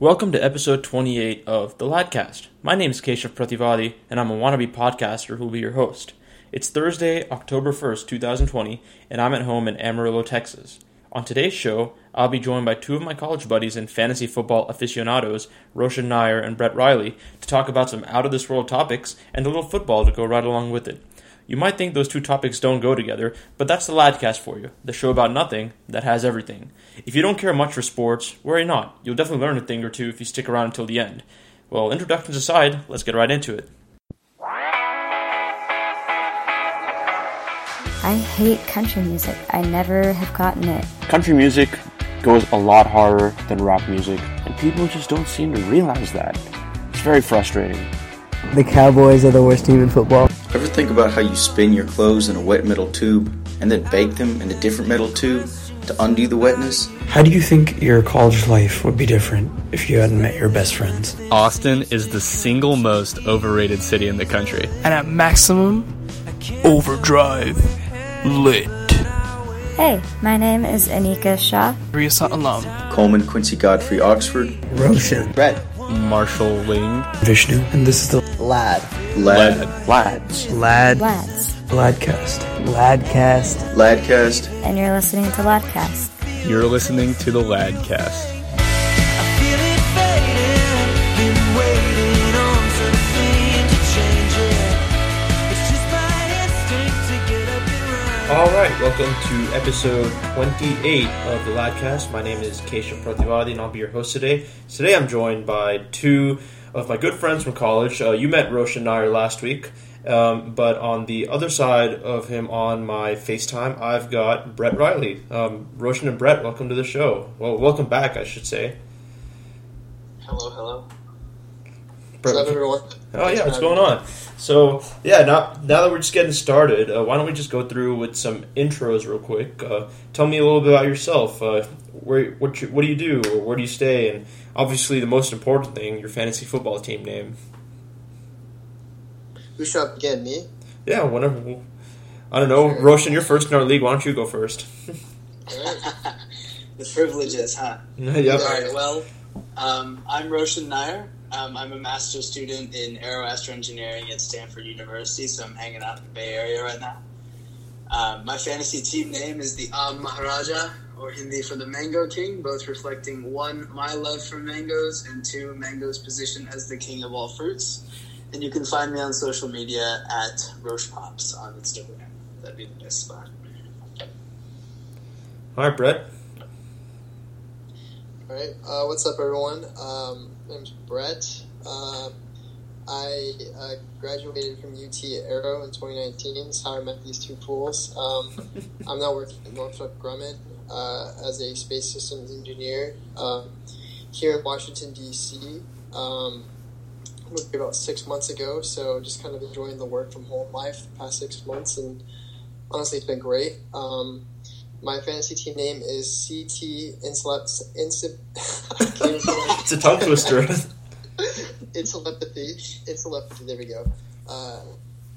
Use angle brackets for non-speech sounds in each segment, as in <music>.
Welcome to episode 28 of The Ladcast. My name is Keshav Prativadi, and I'm a wannabe podcaster who will be your host. It's Thursday, October 1st, 2020, and I'm at home in Amarillo, Texas. On today's show, I'll be joined by two of my college buddies and fantasy football aficionados, Roshan Nair and Brett Riley, to talk about some out of this world topics and a little football to go right along with it. You might think those two topics don't go together, but that's the Ladcast for you, the show about nothing that has everything. If you don't care much for sports, worry not. You'll definitely learn a thing or two if you stick around until the end. Well, introductions aside, let's get right into it. I hate country music. I never have gotten it. Country music goes a lot harder than rap music, and people just don't seem to realize that. It's very frustrating. The Cowboys are the worst team in football. Ever think about how you spin your clothes in a wet metal tube and then bake them in a different metal tube to undo the wetness? How do you think your college life would be different if you hadn't met your best friends? Austin is the single most overrated city in the country. And at maximum, overdrive, lit. Hey, my name is Anika Shah. Riasa alum. Coleman, Quincy Godfrey, Oxford. Roshan. Brett. Marshall Ling. Vishnu. And this is the Lad. Lad. Lads. Lad. Lads. Ladcast. Ladcast. Ladcast. And you're listening to Ladcast. You're listening to the Ladcast. All right, welcome to episode 28 of the Ladcast. My name is Keshav Prativadi, and I'll be your host today. Today I'm joined by two of my good friends from college. Uh, you met Roshan Nair last week, um, but on the other side of him on my FaceTime, I've got Brett Riley. Um, Roshan and Brett, welcome to the show. Well, welcome back, I should say. Hello, hello. Brett, What's up, everyone? Oh yeah, what's going on? So yeah, now now that we're just getting started, uh, why don't we just go through with some intros real quick? Uh, tell me a little bit about yourself. Uh, where what you, what do you do, or where do you stay, and obviously the most important thing, your fantasy football team name. Who should I begin? Me? Yeah, whatever. I don't know, Roshan, you're first in our league. Why don't you go first? <laughs> the privileges, huh? <laughs> yep. All right. Well, um, I'm Roshan Nair. Um, I'm a master's student in aeroastroengineering at Stanford University, so I'm hanging out in the Bay Area right now. Um, my fantasy team name is the Aam Maharaja, or Hindi for the Mango King, both reflecting one, my love for mangoes, and two, mango's position as the king of all fruits. And you can find me on social media at Roche Pops on Instagram. That'd be the best spot. All right, Brett. All right. Uh, what's up, everyone? Um, my name's Brett. Uh, I uh, graduated from UT Aero in 2019. That's how I met these two fools. Um, <laughs> I'm now working at Northrop Grumman uh, as a space systems engineer um, here in Washington, D.C. Um, moved about six months ago, so just kind of enjoying the work from home life the past six months, and honestly, it's been great. Um, my fantasy team name is CT Inselep. Insip. It's a tongue twister. <laughs> <laughs> it's telepathy. It's telepathy. There we go. Uh,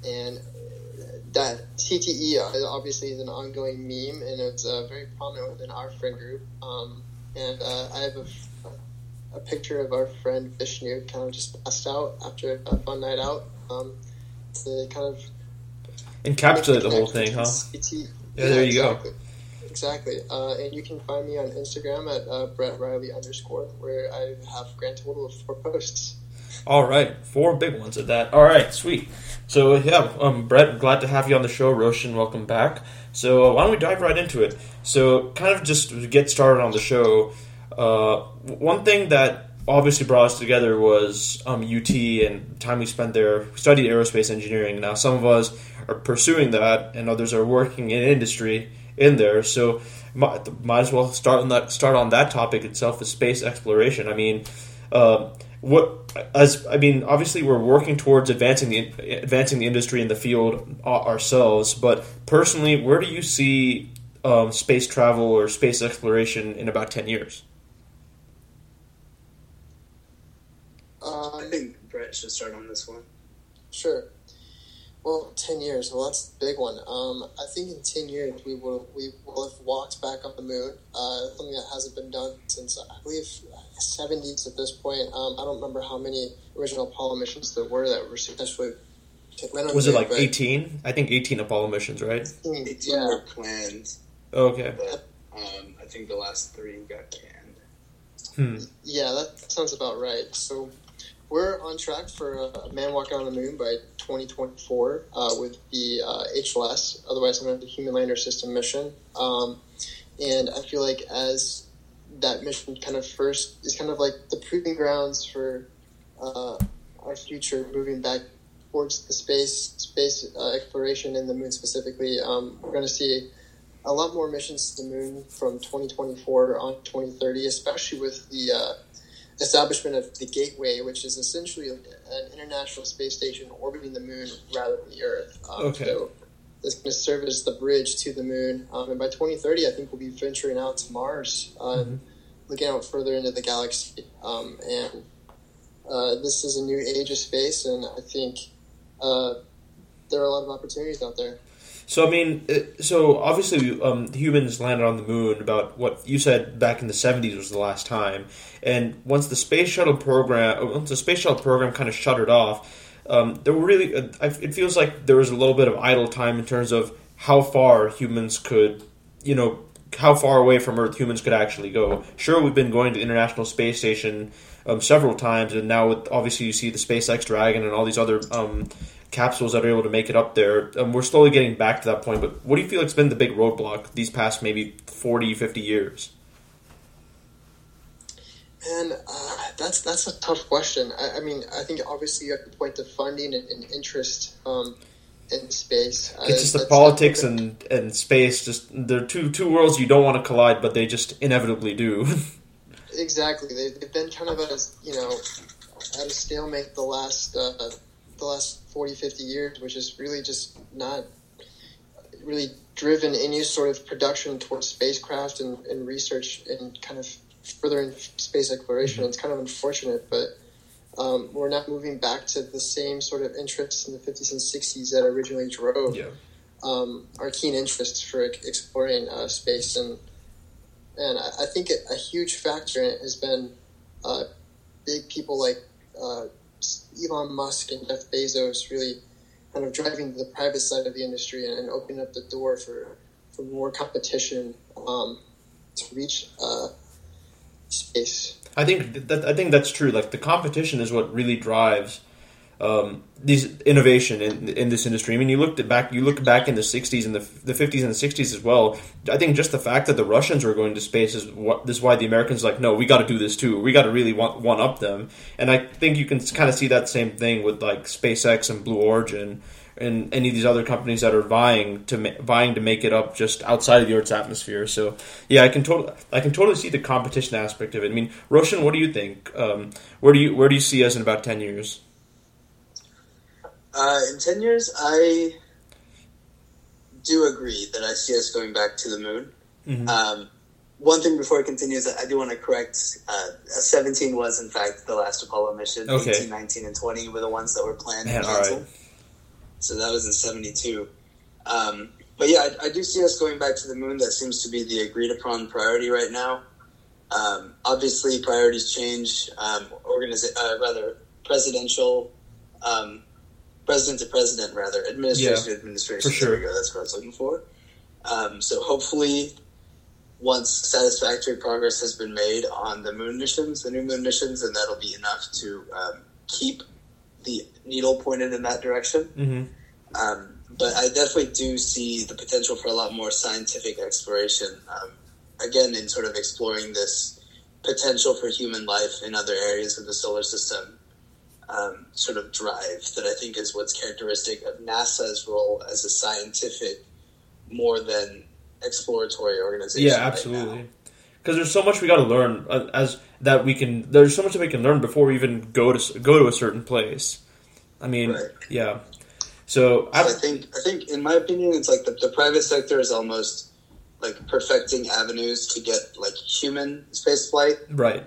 and that TTE obviously is an ongoing meme, and it's uh, very prominent within our friend group. Um, and uh, I have a, a picture of our friend Vishnu kind of just passed out after a fun night out. Um, to kind of Encapsulate the whole thing, huh? CT, Yeah, there you go. Exactly. Uh, and you can find me on Instagram at uh, Brett Riley underscore, where I have a grand total of four posts. All right, four big ones at that. All right, sweet. So yeah, um, Brett, glad to have you on the show. Roshan, welcome back. So uh, why don't we dive right into it? So kind of just to get started on the show. Uh, one thing that obviously brought us together was um, UT and time we spent there. We studied aerospace engineering. Now some of us are pursuing that, and others are working in industry in there. So might, might as well start on that start on that topic itself is space exploration. I mean, uh, what as I mean, obviously we're working towards advancing the advancing the industry in the field uh, ourselves. But personally, where do you see um, space travel or space exploration in about ten years? Um, I think Brett should start on this one. Sure. Well, ten years. Well, that's the big one. Um, I think in ten years we will we will have walked back on the moon. Uh, something that hasn't been done since I believe seventies at this point. Um, I don't remember how many original Apollo missions there were that were successfully. went on Was it like 18? I think 18 Apollo missions, right? Hmm, Eighteen yeah. were planned, Okay. but um, I think the last three got canned. Hmm. Yeah, that sounds about right. So we're on track for a man walking on the moon by 2024 uh, with the uh, HLS, otherwise known as the Human Lander System mission. Um, and I feel like as that mission kind of first is kind of like the proving grounds for uh, our future moving back towards the space space uh, exploration in the moon specifically. Um, we're going to see a lot more missions to the moon from 2024 on 2030, especially with the uh, establishment of the Gateway, which is essentially an international space station orbiting the moon rather than the Earth. Um, Okay. So this is going to serve as the bridge to the moon. Um, and by 2030, I think we'll be venturing out to Mars, uh, looking out further into the galaxy. Um, and uh, this is a new age of space, and I think uh, there are a lot of opportunities out there. So I mean, uh, so obviously, um, humans landed on the moon about what you said back in the '70s was the last time, and once the space shuttle program, uh, once the space shuttle program kind of shuttered off, um, there were really, uh, it feels like there was a little bit of idle time in terms of how far humans could, you know, how far away from Earth humans could actually go. Sure, we've been going to the International Space Station um, several times, and now with obviously you see the SpaceX Dragon and all these other um, capsules that are able to make it up there. Um, we're slowly getting back to that point, but what do you feel like has been the big roadblock these past maybe 40, 50 years? And uh, that's that's a tough question. I, I mean, I think obviously you have to point to funding and, and interest um, in space. It's just the politics and, and space. Just they're two two worlds you don't want to collide, but they just inevitably do. <laughs> exactly. They, they've been kind of at a you know at a stalemate the last uh, the last 40, 50 years, which is really just not really driven any sort of production towards spacecraft and, and research and kind of furthering space exploration. It's kind of unfortunate, but um, we're not moving back to the same sort of interests in the 50s and 60s that originally drove yeah. um, our keen interests for exploring uh, space, and and I, I think a, a huge factor in it has been uh, big people like uh, Elon Musk and Jeff Bezos really kind of driving the private side of the industry and, opening up the door for for more competition um, to reach uh, space. I think that I think that's true. Like the competition is what really drives um, these innovation in in this industry. I mean, you looked back, you look back in the '60s and the the '50s and the '60s as well. I think just the fact that the Russians were going to space is what this is why the Americans like, no, we got to do this too. We got to really want, one up them. And I think you can kind of see that same thing with like SpaceX and Blue Origin. And any of these other companies that are vying to vying to make it up just outside of the Earth's atmosphere. So yeah, I can totally I can totally see the competition aspect of it. I mean, Roshan, what do you think? Um, where do you where do you see us in about ten years? Uh, in 10 years, I do agree that I see us going back to the moon. Mhm. Um, one thing before I continue is that I do want to correct uh, 17 was, in fact, the last Apollo mission. Okay. 18, 19, and 20 were the ones that were planned Man, and canceled. right. So that was in 72. Um, but yeah, I, I do see us going back to the moon. That seems to be the agreed upon priority right now. Um, obviously, priorities change. Um, organiza- uh, rather, presidential, um, president to president, rather, administration to administration. for sure. There we go. That's what I was looking for. Um, so hopefully, once satisfactory progress has been made on the moon missions, the new moon missions, then that'll be enough to um, keep the needle pointed in that direction. Mm-hmm. Um, but I definitely do see the potential for a lot more scientific exploration. Um, again, in sort of exploring this potential for human life in other areas of the solar system, um, sort of drive that I think is what's characteristic of NASA's role as a scientific more than exploratory organization. Yeah, absolutely. Because there's so much we got to learn uh, as that we can. There's so much that we can learn before we even go to go to a certain place. I mean, Right. yeah. So So I I, think I think in my opinion it's like the, the private sector is almost like perfecting avenues to get like human space flight right.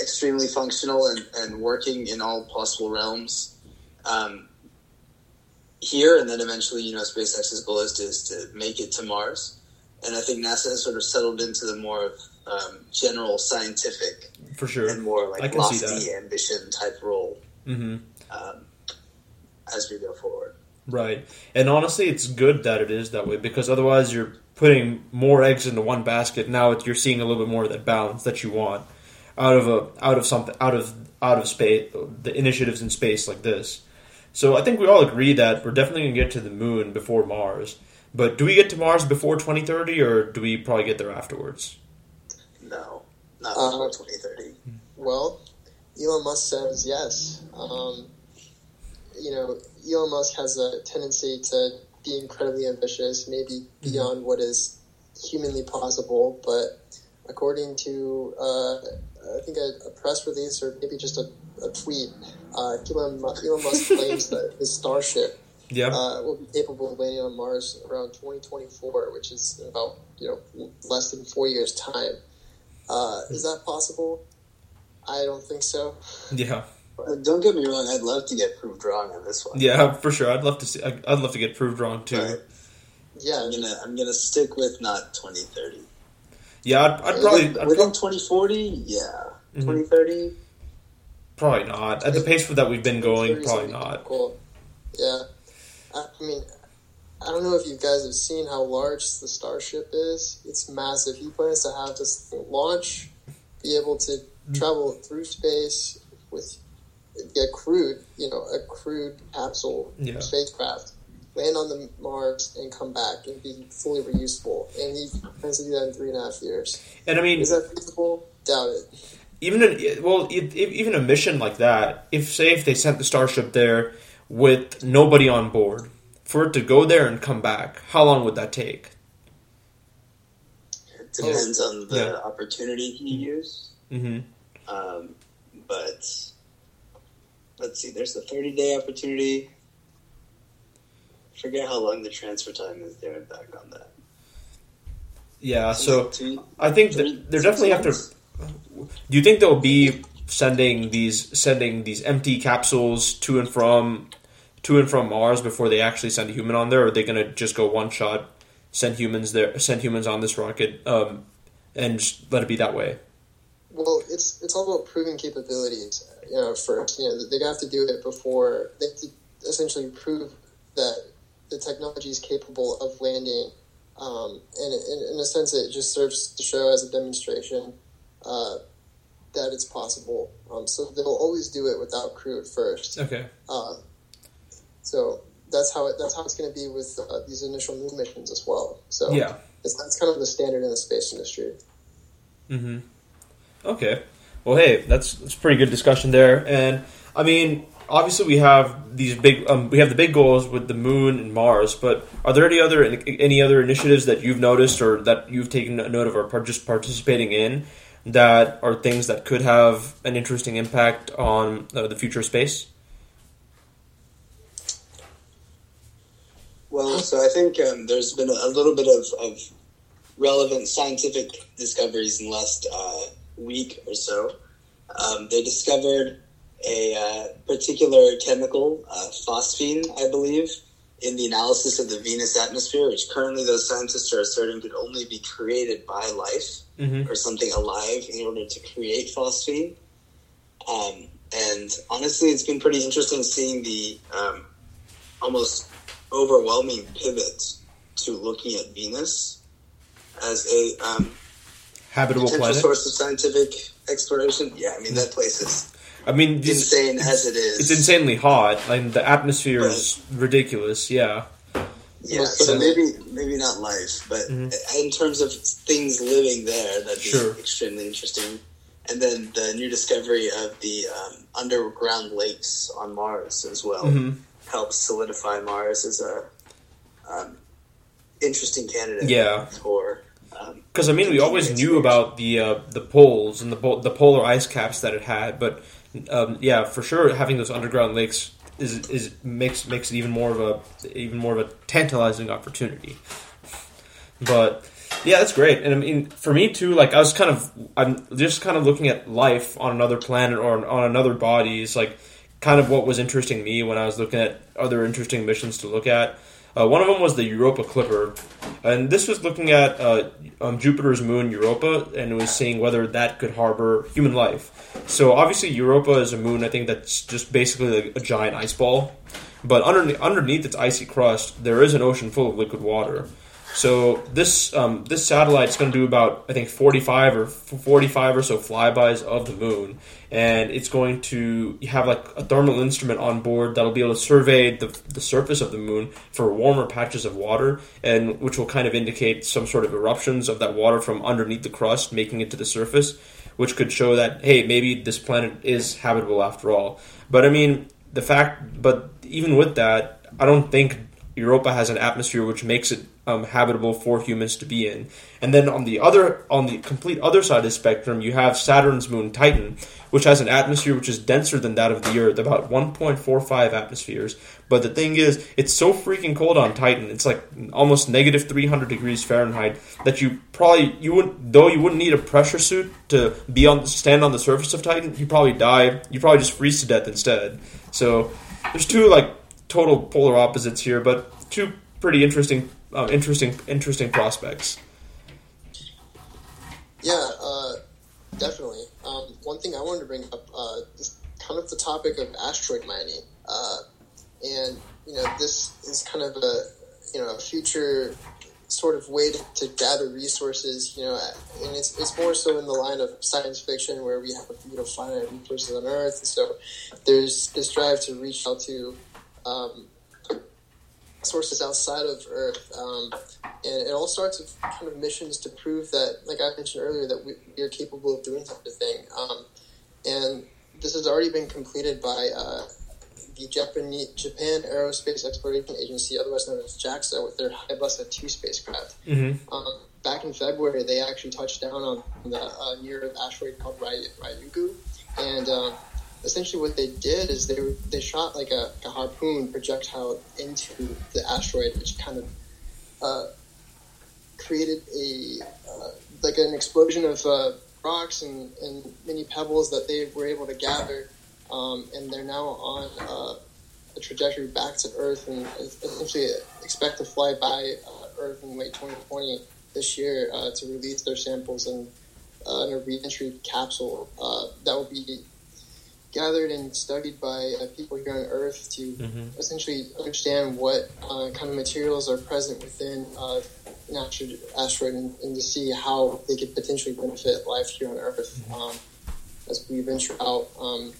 Extremely functional and, and working in all possible realms. Um, here, and then eventually, you know, SpaceX's goal is to, is to make it to Mars. And I think NASA has sort of settled into the more um, general scientific For sure. and more like lofty ambition type role hmm um, as we go forward. Right. And honestly, it's good that it is that way because otherwise you're putting more eggs into one basket. Now you're seeing a little bit more of that balance that you want out of a out of something out of out of space the initiatives in space like this. So I think we all agree that we're definitely going to get to the moon before Mars. But do we get to Mars before 2030 or do we probably get there afterwards? No, not Uh, before 2030. Well, Elon Musk says yes. Um, you know, Elon Musk has a tendency to be incredibly ambitious, maybe beyond what is humanly possible. But according to, uh, I think a, a press release or maybe just a, a tweet, uh, Elon, Elon Musk <laughs> claims that his Starship Yeah. uh, will be capable of landing on Mars around 2024, which is about you know less than four years' time. Uh, is that possible? I don't think so. yeah. Uh, Don't get me wrong, I'd love to get proved wrong on this one. Yeah, for sure. I'd love to see I'd I'd love to get proved wrong too. But Yeah, I'm gonna I'm gonna stick with not 2030. Yeah, I'd, I'd probably I'd within prob- 2040, yeah. Mhm. 2030, probably not. At the pace that we've been going, probably not. Cool. Yeah, I, I mean, I don't know if you guys have seen how large the Starship is. It's massive. He plans to have this launch, be able to travel through space with a crewed, you know, a crewed capsule Yeah. spacecraft, land on the Mars and come back and be fully reusable. And he plans to do that in three and a half years. And I mean, Is that feasible? Doubt it. even an, well, it, it, even a mission like that, if say if they sent the starship there with nobody on board, for it to go there and come back, how long would that take? it depends on the Yeah. opportunity he used. hmm Um, but let's see, there's the 30 day opportunity. Forget how long the transfer time is there and back on that. Yeah, Something so like I think three- that they're definitely have to. Do you think they'll be sending these sending these empty capsules to and from to and from Mars before they actually send a human on there, or are they going to just go one shot, send humans there, send humans on this rocket, um, and just let it be that way? Well, it's it's all about proving capabilities. You know, first, you know, they have to do it before they have to essentially prove that the technology is capable of landing. Um, and in, in a sense, it just serves to show as a demonstration uh, that it's possible. Um, so they'll always do it without crew at first. Okay. Uh, so that's how it, that's how it's going to be with uh, these initial moon missions as well. So Yeah. it's, that's kind of the standard in the space industry. Mm-hmm. Okay. Well, hey, that's that's pretty good discussion there, and I mean, obviously we have these big um, we have the big goals with the moon and Mars, but are there any other any other initiatives that you've noticed or that you've taken note of or just participating in that are things that could have an interesting impact on uh, the future of space? Well, so I think um, there's been a, a little bit of, of relevant scientific discoveries in the last uh, week or so. Um, they discovered a uh, particular chemical, uh, phosphine, I believe, in the analysis of the Venus atmosphere, which currently those scientists are asserting could only be created by life Mm-hmm. or something alive in order to create phosphine. Um, and honestly, it's been pretty interesting seeing the um, almost overwhelming pivot to looking at Venus as a um, Habitable planet. source of scientific exploration. Yeah, I mean that place is I mean, this- insane as it is. It's insanely hot, and the atmosphere is ridiculous. Yeah. Yeah, Most so maybe maybe not life, but Mhm. in terms of things living there, that'd be Sure. extremely interesting. And then the new discovery of the um, underground lakes on Mars as well hmm helps solidify Mars as a um, interesting candidate. Yeah. for um, Because I mean, we always knew about the uh, the poles and the po- the polar ice caps that it had, but um, yeah, for sure, having those underground lakes is is makes makes it even more of a even more of a tantalizing opportunity. But yeah, that's great, and I mean, for me too. Like I was kind of I'm just kind of looking at life on another planet or on another body. It's like kind of what was interesting me when I was looking at other interesting missions to look at. Uh, one of them was the Europa Clipper, and this was looking at uh, um, Jupiter's moon Europa, and it was seeing whether that could harbor human life. So obviously, Europa is a moon. I think that's just basically like a giant ice ball, but underneath, underneath its icy crust, there is an ocean full of liquid water. So this um, this satellite is going to do about I think 45 or 45 or so flybys of the moon, and it's going to have like a thermal instrument on board that'll be able to survey the, the surface of the moon for warmer patches of water, and which will kind of indicate some sort of eruptions of that water from underneath the crust making it to the surface, which could show that hey maybe this planet is habitable after all. But I mean the fact, but even with that, I don't think Europa has an atmosphere which makes it um, habitable for humans to be in. And then on the other, on the complete other side of the spectrum, you have Saturn's moon Titan, which has an atmosphere which is denser than that of the Earth, about 1.45 atmospheres. But the thing is, it's so freaking cold on Titan. It's like almost negative 300 degrees Fahrenheit that you probably you wouldn't though you wouldn't need a pressure suit to be on stand on the surface of Titan. You probably die. You probably just freeze to death instead. So there's two like total polar opposites here, but two pretty interesting, uh, interesting, interesting prospects. Yeah, uh, definitely. Um, one thing I wanted to bring up uh, is kind of the topic of asteroid mining, uh, and you know this is kind of a you know a future sort of way to, to gather resources. You know, and it's it's more so in the line of science fiction where we have you know finite resources on Earth, so there's this drive to reach out to um, sources outside of Earth. Um, and it all starts with kind of missions to prove that, like I mentioned earlier, that we, we are capable of doing such a thing. Um, and this has already been completed by uh, the Japan, Japan Aerospace Exploration Agency, otherwise known as JAXA, with their Hayabusa 2 spacecraft. Mm-hmm. Um, back in February, they actually touched down on the uh, near asteroid called Ry- Ryugu. And um, essentially what they did is they they shot like a, a, harpoon projectile into the asteroid, which kind of uh, created a uh, like an explosion of uh, rocks and, and mini pebbles that they were able to gather, um, and they're now on uh, a trajectory back to Earth and essentially expect to fly by uh, Earth in late 2020 this year uh, to release their samples in, in a reentry capsule that will be gathered and studied by uh, people here on Earth to mm-hmm. essentially understand what uh, kind of materials are present within uh, an asteroid and, and, to see how they could potentially benefit life here on Earth mm-hmm. um, as we venture out um,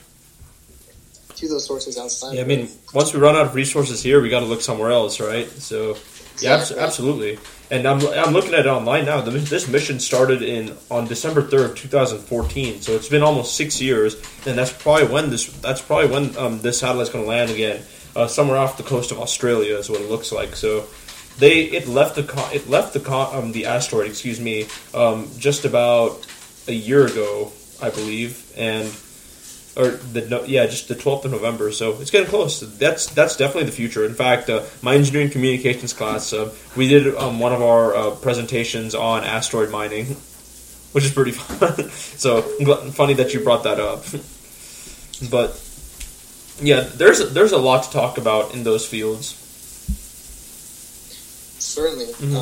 to those sources outside. Yeah, I mean, once we run out of resources here, we got to look somewhere else, right? So, yeah, Exactly. absolutely. And I'm, I'm looking at it online now. The, this mission started in on December third, two thousand fourteen. So it's been almost six years, and that's probably when this that's probably when um, this satellite's going to land again, uh, somewhere off the coast of Australia is what it looks like. So they it left the co- it left the co- um, the asteroid, excuse me, um, just about a year ago, I believe, and or the yeah, just the twelfth of November. So it's getting close. That's that's definitely the future. In fact, uh, my engineering communications class, uh, we did um, one of our uh, presentations on asteroid mining, <laughs> which is pretty fun. <laughs> so funny that you brought that up. <laughs> but yeah, there's there's a lot to talk about in those fields. Certainly. Mhm.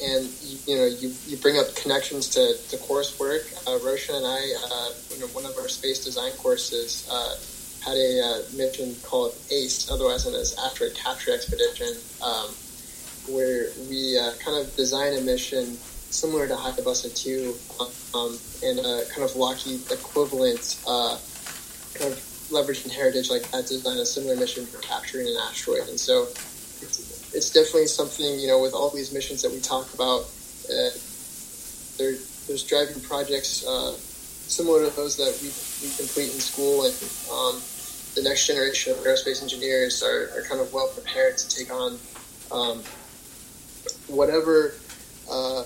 Uh, and you, you know, you, you bring up connections to, to coursework. Uh, Roshan and I, uh, you know, one of our space design courses uh, had a uh, mission called ACE, otherwise known as Asteroid Capture Expedition, um, where we uh, kind of design a mission similar to Hayabusa 2 um, and a kind of Lockheed equivalent, uh, kind of leveraging heritage like that, design a similar mission for capturing an asteroid. And so it's, definitely something, you know, with all these missions that we talk about, uh, there, there's driving projects uh, similar to those that we, we complete in school, and um, the next generation of aerospace engineers are, are kind of well prepared to take on um, whatever uh,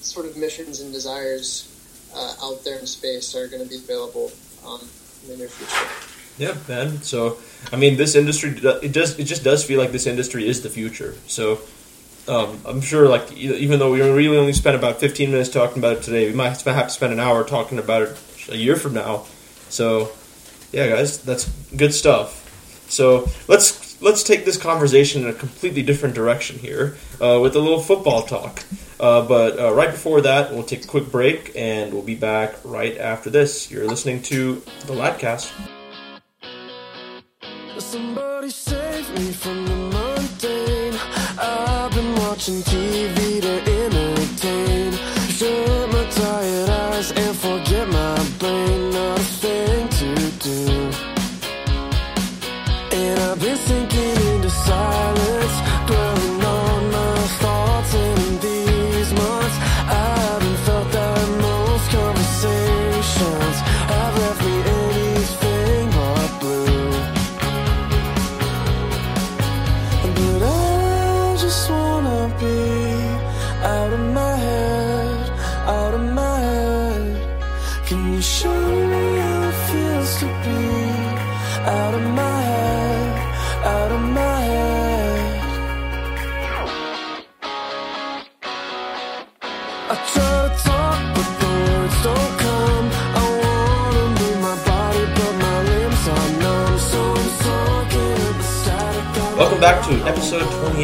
sort of missions and desires uh, out there in space are going to be available um, in the near future. Yeah, man. So, I mean, this industry it does it just does feel like this industry is the future. So, um, I'm sure, like even though we really only spent about 15 minutes talking about it today, we might have to spend an hour talking about it a year from now. So, Yeah, guys, that's good stuff. So let's let's take this conversation in a completely different direction here uh, with a little football talk. Uh, but uh, right before that, we'll take a quick break, and we'll be back right after this. You're listening to the Ladcast. Somebody save me from the mundane. I've been watching TV to entertain. Shut my tired eyes and forget my brain.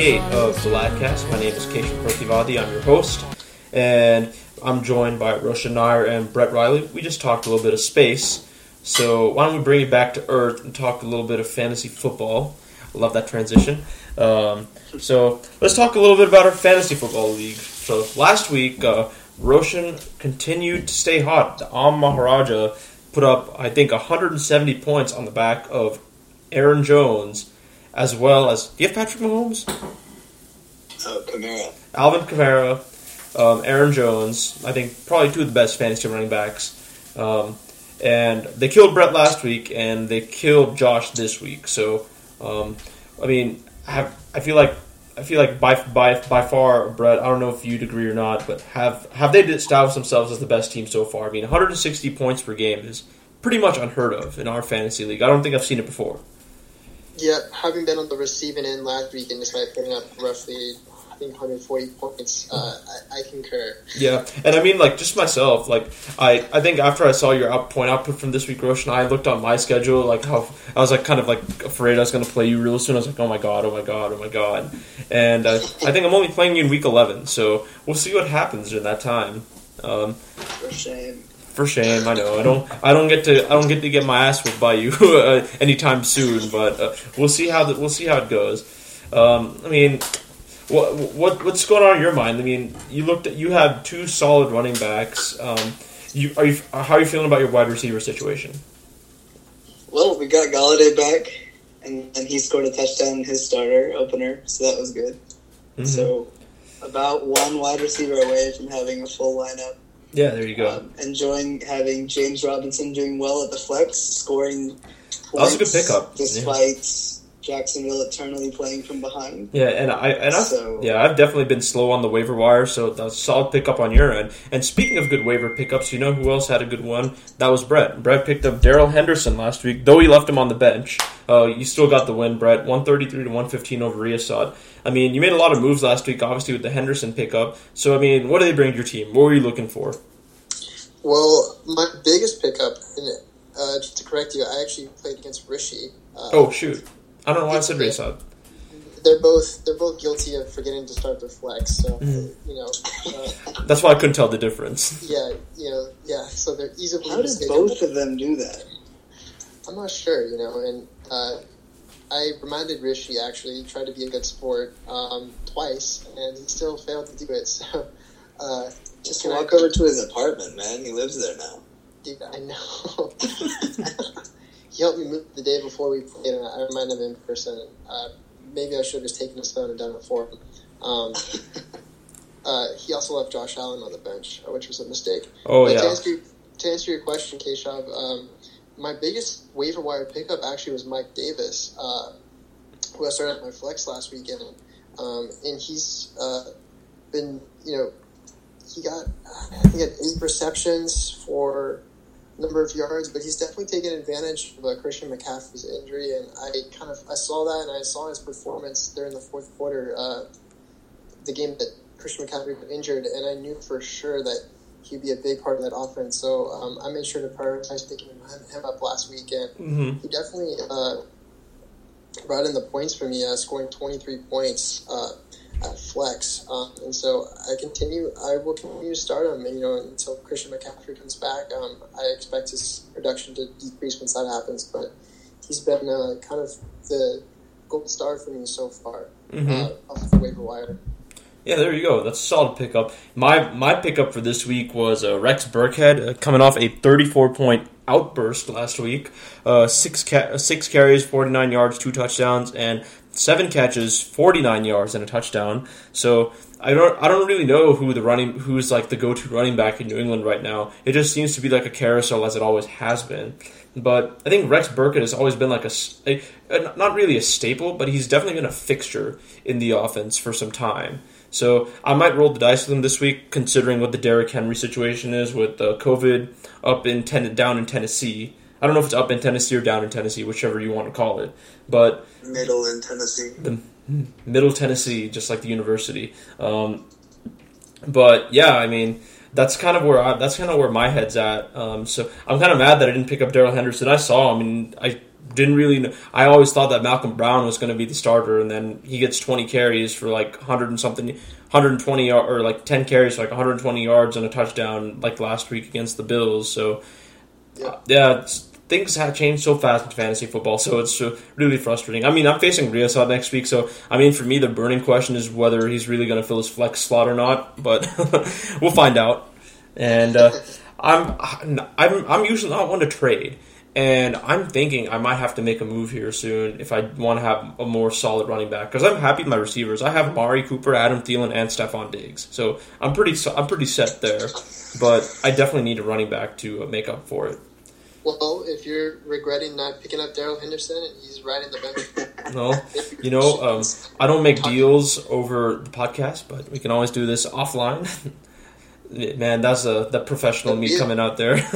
of the Ladcast. My name is Keshav Prativadi. I'm your host, and I'm joined by Roshan Nair and Brett Riley. We just talked a little bit of space, so why don't we bring it back to Earth and talk a little bit of fantasy football? I love that transition. Um, so let's talk a little bit about our fantasy football league. So last week, uh, Roshan continued to stay hot. The Aam Maharaja put up, I think, 170 points on the back of Aaron Jones as well as. Do you have Patrick Mahomes? Oh, Kamara. Alvin Kamara, um, Aaron Jones. I think probably two of the best fantasy running backs. Um, and they killed Brett last week, and they killed Josh this week. So, um, I mean, I, have, I feel like I feel like by by by far, Brett. I don't know if you'd agree or not, but have have they established themselves as the best team so far? I mean, 160 points per game is pretty much unheard of in our fantasy league. I don't think I've seen it before. Yeah, having been on the receiving end last week and despite putting up roughly, I think 140 points, uh, I, I concur. Yeah, and I mean, like, just myself, like, I, I think after I saw your out point output from this week, Roshan, I looked on my schedule, like, how I was, like, kind of, like, afraid I was going to play you real soon. I was like, oh my god, oh my god, oh my god. And uh, I think I'm only playing you in week 11, so we'll see what happens in that time. Um, For shame. For shame, I know. I don't. I don't get to. I don't get to get my ass whipped by you <laughs> uh, anytime soon. But uh, we'll see how the, we'll see how it goes. Um, I mean, what what what's going on in your mind? I mean, you looked at you have two solid running backs. Um, you are you how are you feeling about your wide receiver situation? Well, we got Golladay back, and, and he scored a touchdown in his starter opener, so that was good. Mhm. So, about one wide receiver away from having a full lineup. Yeah, there you go. Um, enjoying having James Robinson doing well at the flex, scoring. That was a good points pickup, despite Jacksonville eternally playing from behind. Yeah, and I and I've, So- yeah, I've definitely been slow on the waiver wire, so that's a solid pickup on your end. And speaking of good waiver pickups, you know who else had a good one? That was Brett. Brett picked up Darrell Henderson last week, though he left him on the bench. Uh, you still got the win, Brett. One thirty three to one fifteen over Riasad. I mean, you made a lot of moves last week, obviously with the Henderson pickup. So I mean, what did they bring to your team? What were you looking for? Well, my biggest pickup, and uh, just to correct you, I actually played against Rishi. Uh, Oh shoot, I don't know why I said Riasad. They're both they're both guilty of forgetting to start their flex, so Mhm. you know, uh, That's why I couldn't tell the difference. yeah, you know, yeah. So they're easily How did both of them do that? I'm not sure, you know, and uh, I reminded Rishi actually he tried to be a good sport um, twice, and he still failed to do it. <laughs> So uh, Just can I- walk over to his apartment, man. He lives there now. Dude, I know. <laughs> <laughs> he helped me move the day before we played, and I reminded him in person. Uh, maybe I should have just taken his phone and done it for him. Um, <laughs> uh, he also left Josh Allen on the bench, uh, which was a mistake. Oh, But yeah. To answer, to answer your question, Keshav, um, my biggest waiver wire pickup actually was Mike Davis, uh, who I started at my flex last weekend, um, and he's uh, been, you know, he got I think he had eight receptions for a number of yards, but he's definitely taken advantage of uh, Christian McCaffrey's injury, and I kind of I saw that and I saw his performance during the fourth quarter, uh, the game that Christian McCaffrey got injured, and I knew for sure that he'd be a big part of that offense. So um, I made sure to prioritize picking him, up last weekend. Mhm. He definitely uh, brought in the points for me, uh, scoring 23 points uh, at flex. Um, and so I continue, I will continue to start him, you know, until Christian McCaffrey comes back. Um, I expect his production to decrease once that happens, but he's been uh, kind of the gold star for me so far Mhm. uh, off the waiver wire. Yeah, there you go. That's a solid pickup. My my pickup for this week was uh, Rex Burkhead, uh, coming off a 34 point outburst last week. Uh, six ca- uh, six carries, 49 yards, two touchdowns, and seven catches, 49 yards, and a touchdown. So I don't I don't really know who the running who's like the go to running back in New England right now. It just seems to be like a carousel as it always has been. But I think Rex Burkhead has always been like a, not really a staple, but he's definitely been a fixture in the offense for some time. So I might roll the dice with him this week, considering what the Derrick Henry situation is with uh, COVID up in ten- down in Tennessee. I don't know if it's up in Tennessee or down in Tennessee, whichever you want to call it. But Middle in Tennessee. the middle Tennessee, just like the university. Um, but yeah, I mean that's kind of where I, that's kind of where my head's at. Um, so I'm kind of mad that I didn't pick up Darrell Henderson. I saw him and I didn't really. Know, I always thought that Malcolm Brown was going to be the starter, and then he gets 20 carries for like 100 and something, 120 or like 10 carries for like 120 yards and a touchdown like last week against the Bills. So uh, yeah, it's, things have changed so fast in fantasy football, so it's uh, really frustrating. I mean, I'm facing Riasad next week, so I mean, for me, the burning question is whether he's really going to fill his flex slot or not. But <laughs> we'll find out. And uh, I'm I'm I'm usually not one to trade, and I'm thinking I might have to make a move here soon if I want to have a more solid running back because I'm happy with my receivers. I have Amari Cooper, Adam Thielen, and Stefon Diggs, so I'm pretty I'm pretty set there. But I definitely need a running back to uh, make up for it. Well, if you're regretting not picking up Darrell Henderson, and he's right in the bench. <laughs> No, you know, um, I don't make deals over the podcast, but we can always do this offline. <laughs> Man, that's a the professional me coming out there. <laughs>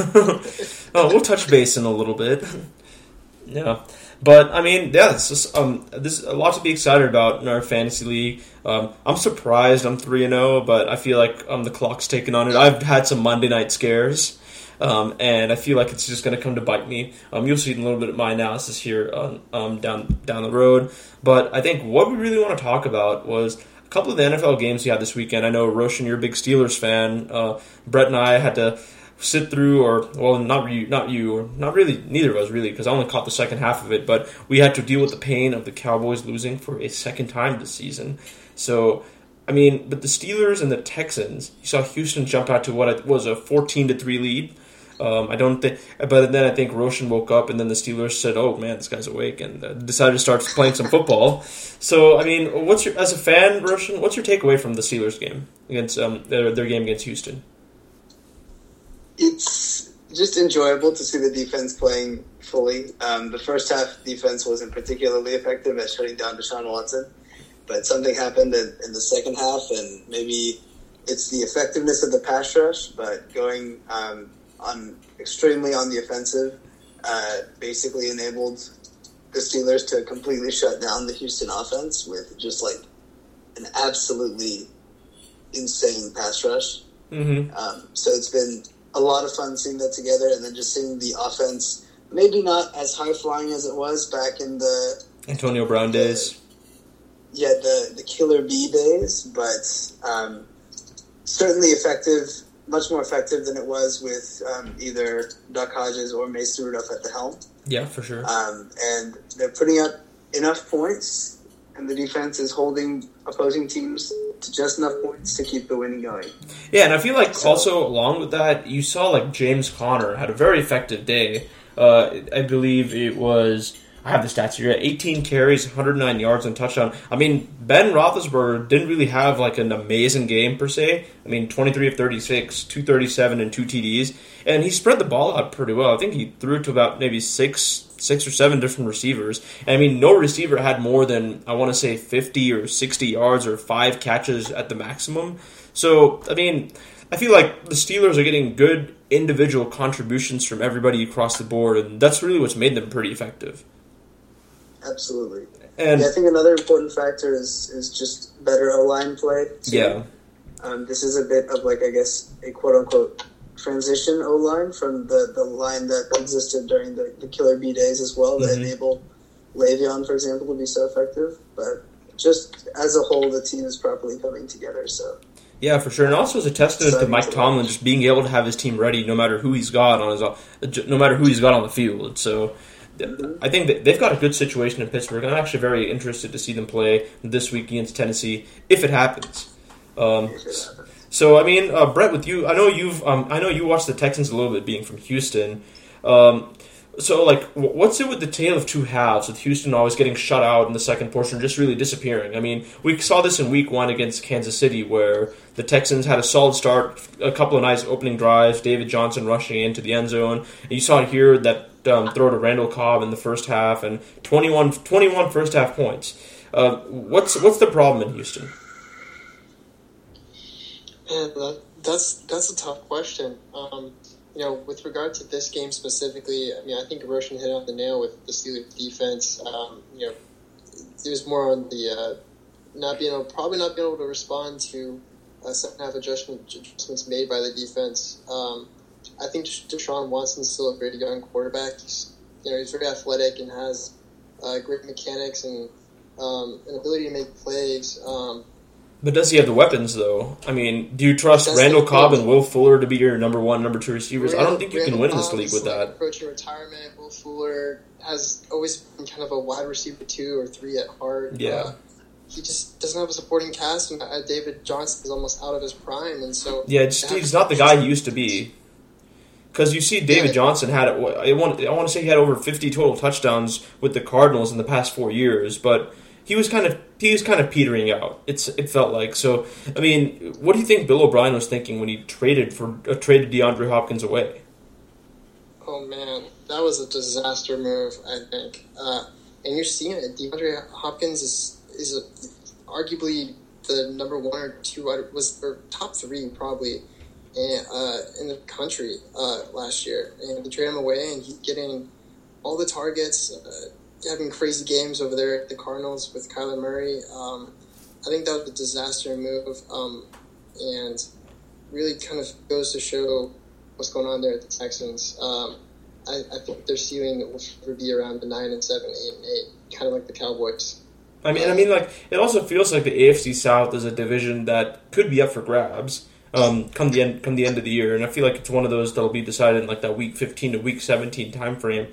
oh, we'll touch base in a little bit. Yeah, but I mean, yeah, it's just, um, there's a lot to be excited about in our fantasy league. Um, I'm surprised I'm three and zero, but I feel like um, the clock's taking on it. I've had some Monday night scares. Um, and I feel like it's just going to come to bite me. Um, you'll see a little bit of my analysis here on, um, down down the road. But I think what we really want to talk about was a couple of the NFL games we had this weekend. I know Roshan, you're a big Steelers fan. Uh, Brett and I had to sit through, or well, not you, not you, not really, neither of us really, because I only caught the second half of it. But we had to deal with the pain of the Cowboys losing for a second time this season. So I mean, but the Steelers and the Texans, you saw Houston jump out to what was a fourteen to three lead. Um, I don't think, but then I think Roshan woke up, and then the Steelers said, "Oh man, this guy's awake," and uh, decided to start playing some football. So, I mean, what's your as a fan, Roshan? What's your takeaway from the Steelers game against um, their their game against Houston? It's just enjoyable to see the defense playing fully. Um, the first half defense wasn't particularly effective at shutting down Deshaun Watson, but something happened in, in the second half, and maybe it's the effectiveness of the pass rush, but going um, on extremely on the offensive uh, basically enabled the Steelers to completely shut down the Houston offense with just like an absolutely insane pass rush. Mm-hmm. Um, so it's been a lot of fun seeing that together, and then just seeing the offense maybe not as high flying as it was back in the Antonio Brown days. yeah the the killer bee days, but um, certainly effective, much more effective than it was with um, either Duck Hodges or Mace Rudolph at the helm. Yeah, for sure. Um, and they're putting up enough points, and the defense is holding opposing teams to just enough points to keep the winning going. Yeah, and I feel like also along with that, you saw like James Conner had a very effective day. Uh, I believe it was. I have the stats here. 18 carries, 109 yards, and touchdown. I mean, Ben Roethlisberger didn't really have like an amazing game per se. I mean, 23 of 36, 237, and two TDs, and he spread the ball out pretty well. I think he threw to about maybe six, six or seven different receivers. And I mean, no receiver had more than I want to say 50 or 60 yards or five catches at the maximum. So, I mean, I feel like the Steelers are getting good individual contributions from everybody across the board, and that's really what's made them pretty effective. Absolutely. And yeah, I think another important factor is is just better O line play. too. yeah, Um, this is a bit of like I guess a quote unquote transition O line from the, the line that existed during the, the Killer B days as well that Mhm. enabled Le'Veon, for example, to be so effective. But just as a whole, the team is properly coming together. So Yeah, for sure, and also as a testament to Mike to Tomlin just being able to have his team ready no matter who he's got on his no matter who he's got on the field. So I think that they've got a good situation in Pittsburgh. And I'm actually very interested to see them play this week against Tennessee if it happens. Um, so I mean, uh, Brett, with you, I know you've um, I know you watched the Texans a little bit, being from Houston. Um, so like, what's it with the tale of two halves? With Houston always getting shut out in the second portion, just really disappearing. I mean, we saw this in Week One against Kansas City, where the Texans had a solid start, a couple of nice opening drives, David Johnson rushing into the end zone. And you saw here that um, throw to Randall Cobb in the first half, and 21, 21 first half points. Uh, what's what's the problem in Houston? Man, that, that's that's a tough question. Um, you know, with regard to this game specifically, I mean, I think Roshan hit on the nail with the Steelers defense. Um, you know, it was more on the uh, not being able, probably not being able to respond to uh, second half adjustment, adjustments made by the defense. Um, I think Deshaun Watson's still a very young quarterback. He's, you know, he's very athletic and has uh, great mechanics and um, an ability to make plays. Um, But does he have the weapons, though? I mean, do you trust Randall Cobb and Will Fuller to be your number one, number two receivers? I don't think you can win in this league with like, that. Approaching retirement, Will Fuller has always been kind of a wide receiver two or three at heart. Yeah. Uh, he just doesn't have a supporting cast, and uh, David Johnson is almost out of his prime, and so Yeah, he's not the guy he used to be. Because you see, David. Johnson had I want I want to say he had over fifty total touchdowns with the Cardinals in the past four years, but he was kind of he was kind of petering out. It's it felt like so. I mean, what do you think Bill O'Brien was thinking when he traded for uh, traded DeAndre Hopkins away? Oh man, that was a disaster move. I think, uh, and you're seeing it. DeAndre Hopkins is is a, arguably the number one or two was or top three probably in, uh, in the country uh, last year. And they trade him away, and he's getting all the targets, uh, having crazy games over there at the Cardinals with Kyler Murray. Um, I think that was a disaster move, um, and really kind of goes to show what's going on there at the Texans. Um, I, I think their ceiling will be around the nine and seven, eight and eight, kind of like the Cowboys. I mean, I mean, like it also feels like the AFC South is a division that could be up for grabs um, come the end come the end of the year, and I feel like it's one of those that'll be decided in like that week fifteen to week seventeen time frame.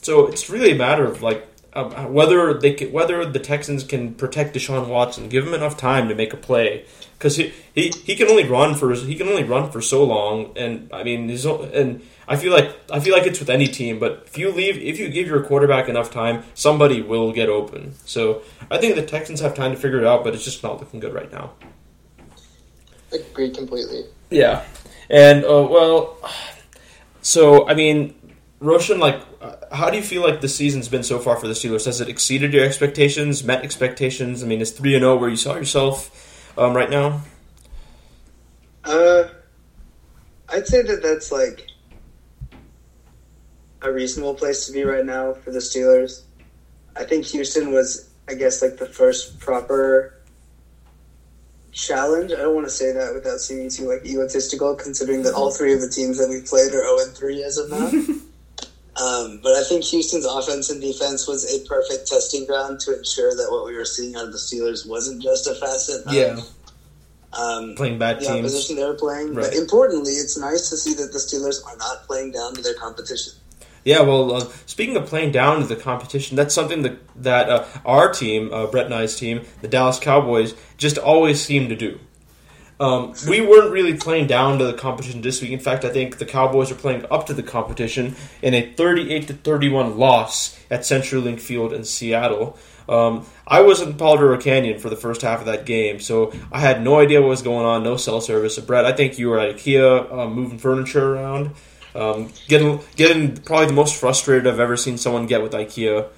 So it's really a matter of like um, whether they can, whether the Texans can protect Deshaun Watson, give him enough time to make a play, because he, he he can only run for he can only run for so long, and I mean, and I feel like I feel like it's with any team, but if you leave if you give your quarterback enough time, somebody will get open. So I think the Texans have time to figure it out, but it's just not looking good right now. Agreed completely. Yeah, and uh, well, so I mean, Roshan, like, uh, how do you feel like the season's been so far for the Steelers? Has it exceeded your expectations? Met expectations? I mean, is three and zero where you saw yourself um, right now? Uh, I'd say that that's like a reasonable place to be right now for the Steelers. I think Houston was, I guess, like the first proper challenge. I don't want to say that without seeming too like egotistical, considering that all three of the teams that we played are zero and three as of now. <laughs> um, but I think Houston's offense and defense was a perfect testing ground to ensure that what we were seeing out of the Steelers wasn't just a facet. Of, Yeah. um, Playing bad the teams. opposition they were playing. Right. But importantly, it's nice to see that the Steelers are not playing down to their competition. Yeah, well, uh, speaking of playing down to the competition, that's something that that uh, our team, uh, Brett and I's team, the Dallas Cowboys, just always seem to do. Um, we weren't really playing down to the competition this week. In fact, I think the Cowboys are playing up to the competition in a 38 to 31 loss at CenturyLink Field in Seattle. Um, I was in Palo Canyon for the first half of that game, so I had no idea what was going on. No cell service. Brett, I think you were at IKEA uh, moving furniture around, um, getting getting probably the most frustrated I've ever seen someone get with IKEA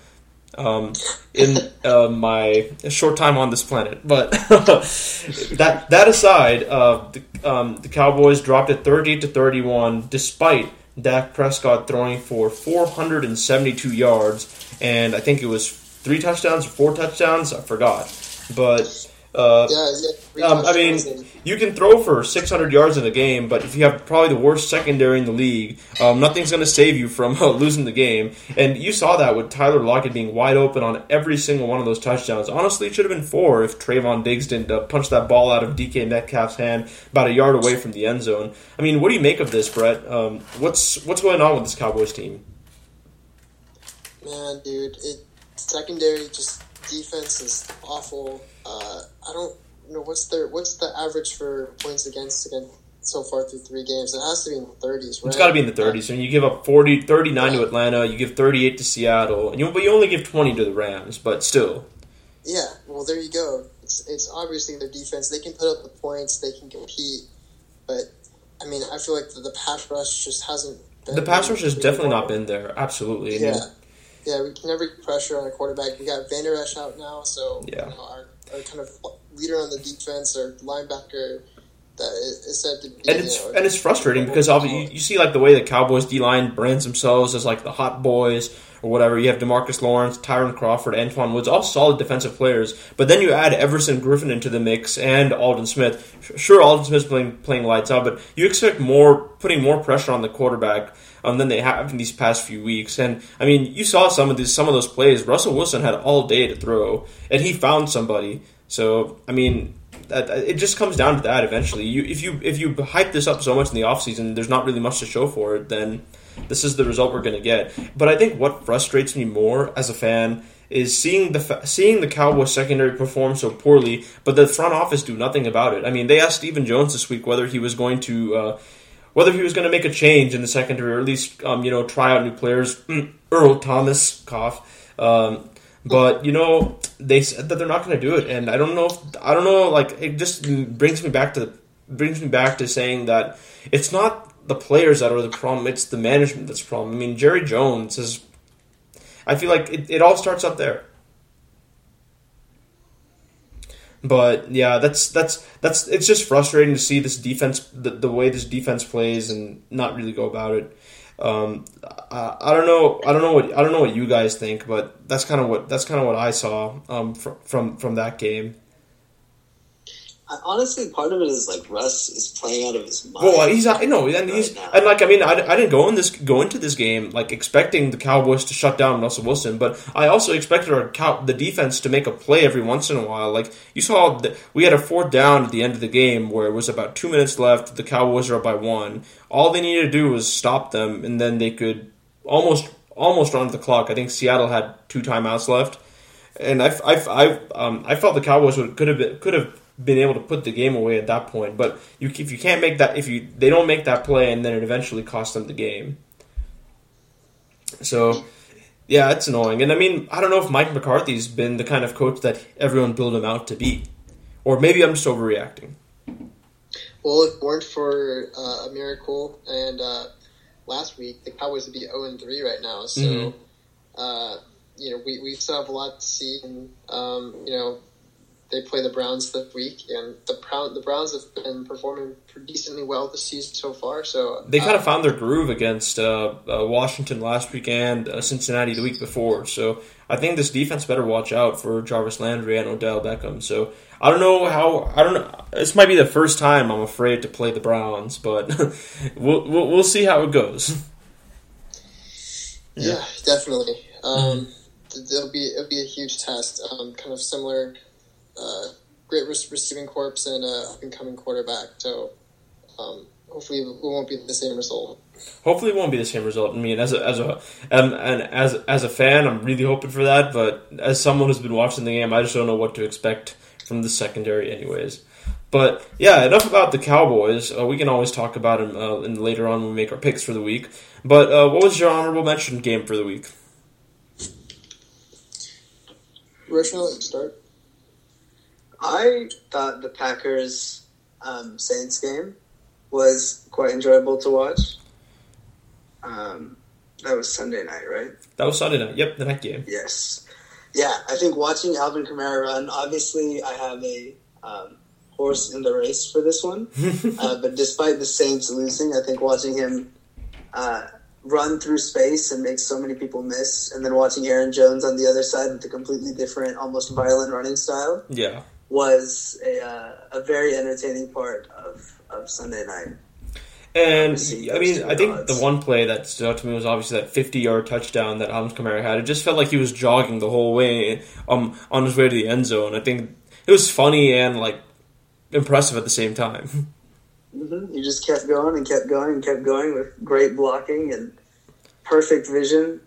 um, in uh, my short time on this planet. But <laughs> that that aside, uh, the, um, the Cowboys dropped it thirty to thirty one, despite Dak Prescott throwing for four hundred and seventy two yards, and I think it was three touchdowns or four touchdowns. I forgot, but. Uh, Yeah, yeah. um, I mean, you can throw for 600 yards in a game, but if you have probably the worst secondary in the league, um, nothing's going to save you from <laughs> uh, losing the game. And you saw that with Tyler Lockett being wide open on every single one of those touchdowns. Honestly, it should have been four if Trevon Diggs didn't uh, punch that ball out of DK Metcalf's hand about a yard away from the end zone. I mean, what do you make of this, Brett? Um, what's what's going on with this Cowboys team? Man, dude, it secondary just defense is awful. Uh, I don't know what's their what's the average for points against again so far through three games. It has to be in the thirties, right? It's got to be in the 30s. I mean, you give up 40, 39 to Atlanta, you give 38 to Seattle, and you, but you only give 20 to the Rams, but still. Yeah, well, there you go. It's, it's obviously their defense. They can put up the points. They can compete, but I mean, I feel like the, the pass rush just hasn't. Been The pass rush has definitely not been there. Absolutely. And Yeah, yeah, we can never pressure on a quarterback. We got Van Der Esch out now, so Yeah. you know, our, our kind of leader on the defense, or linebacker, that is, is said to be. And it's you know, and it's frustrating because obviously you, you see like the way the Cowboys D line brands themselves as like the hot boys or whatever. You have Demarcus Lawrence, Tyrone Crawford, Antwaun Woods, all solid defensive players. But then you add Everson Griffen into the mix and Aldon Smith. Sure, Aldon Smith's playing playing lights out, but you expect more putting more pressure on the quarterback um, than they have in these past few weeks. And I mean, you saw some of these some of those plays. Russell Wilson had all day to throw, and he found somebody. So I mean, that, it just comes down to that eventually. You if you if you hype this up so much in the offseason, there's not really much to show for it, then this is the result we're going to get. But I think what frustrates me more as a fan is seeing the seeing the Cowboys secondary perform so poorly, but the front office do nothing about it. I mean, they asked Stephen Jones this week whether he was going to uh, whether he was going to make a change in the secondary or at least um, you know try out new players. Earl Thomas cough. Um, but you know they said that they're not going to do it, and I don't know. If, I don't know. Like it just brings me back to brings me back to saying that it's not the players that are the problem; it's the management that's the problem. I mean, Jerry Jones is. I feel like it, it all starts up there. But yeah, that's that's that's it's just frustrating to see this defense the, the way this defense plays and not really go about it. Um, I, I don't know. I don't know what I don't know what you guys think, but that's kind of what that's kind of what I saw um, from from from that game. Honestly, part of it is like Russ is playing out of his mind. Well, he's I know, and he's and like I mean, I, I didn't go in this go into this game like expecting the Cowboys to shut down Russell Wilson, but I also expected our cow, the defense to make a play every once in a while. Like you saw, the, we had a fourth down at the end of the game where it was about two minutes left. The Cowboys are up by one. All they needed to do was stop them, and then they could almost almost run the clock. I think Seattle had two timeouts left, and I I, I, um, I felt the Cowboys would could have been, could have been able to put the game away at that point. But you, if you can't make that, if you they don't make that play, and then it eventually costs them the game. So, yeah, it's annoying. And I mean, I don't know if Mike McCarthy's been the kind of coach that everyone built him out to be, or maybe I'm just overreacting. Well, if it weren't for uh, a miracle and uh, last week, the Cowboys would be zero and three right now. So, Mhm. uh, you know, we, we still have a lot to see, and um, you know, they play the Browns this week, and the Brown the Browns have been performing pretty decently well this season so far. So They kind uh, of found their groove against uh, uh, Washington last week and uh, Cincinnati the week before. So I think this defense better watch out for Jarvis Landry and Odell Beckham. So I don't know how. I don't know. This might be the first time I'm afraid to play the Browns, but <laughs> we'll, we'll we'll see how it goes. Yeah, definitely. Um, th- It'll be it'll be a huge test. Um, kind of similar, uh, great receiving corps and uh, up and coming quarterback. So um, hopefully it won't be the same result. Hopefully, it won't be the same result. I mean, as a as a um, and as as a fan, I'm really hoping for that. But as someone who's been watching the game, I just don't know what to expect from the secondary, anyways. But yeah, enough about the Cowboys. Uh, we can always talk about them uh, in later on when we make our picks for the week. But uh, what was your honorable mention game for the week? Roshan, I'll let you start. I thought the Packers um, Saints game was quite enjoyable to watch. Um, that was Sunday night, right? That was Sunday night. Yep, the night game. Yes. Yeah, I think watching Alvin Kamara run, obviously I have a um, horse in the race for this one. <laughs> uh, but despite the Saints losing, I think watching him uh, run through space and make so many people miss, and then watching Aaron Jones on the other side with a completely different, almost violent running style, Yeah. Was a, uh, a very entertaining part of, of Sunday night. And I mean, I think odds. the one play that stood out to me was obviously that 50-yard touchdown that Adams Kamara had. It just felt like he was jogging the whole way um, on his way to the end zone. I think it was funny and like impressive at the same time. <laughs> hmm He just kept going and kept going and kept going with great blocking and perfect vision.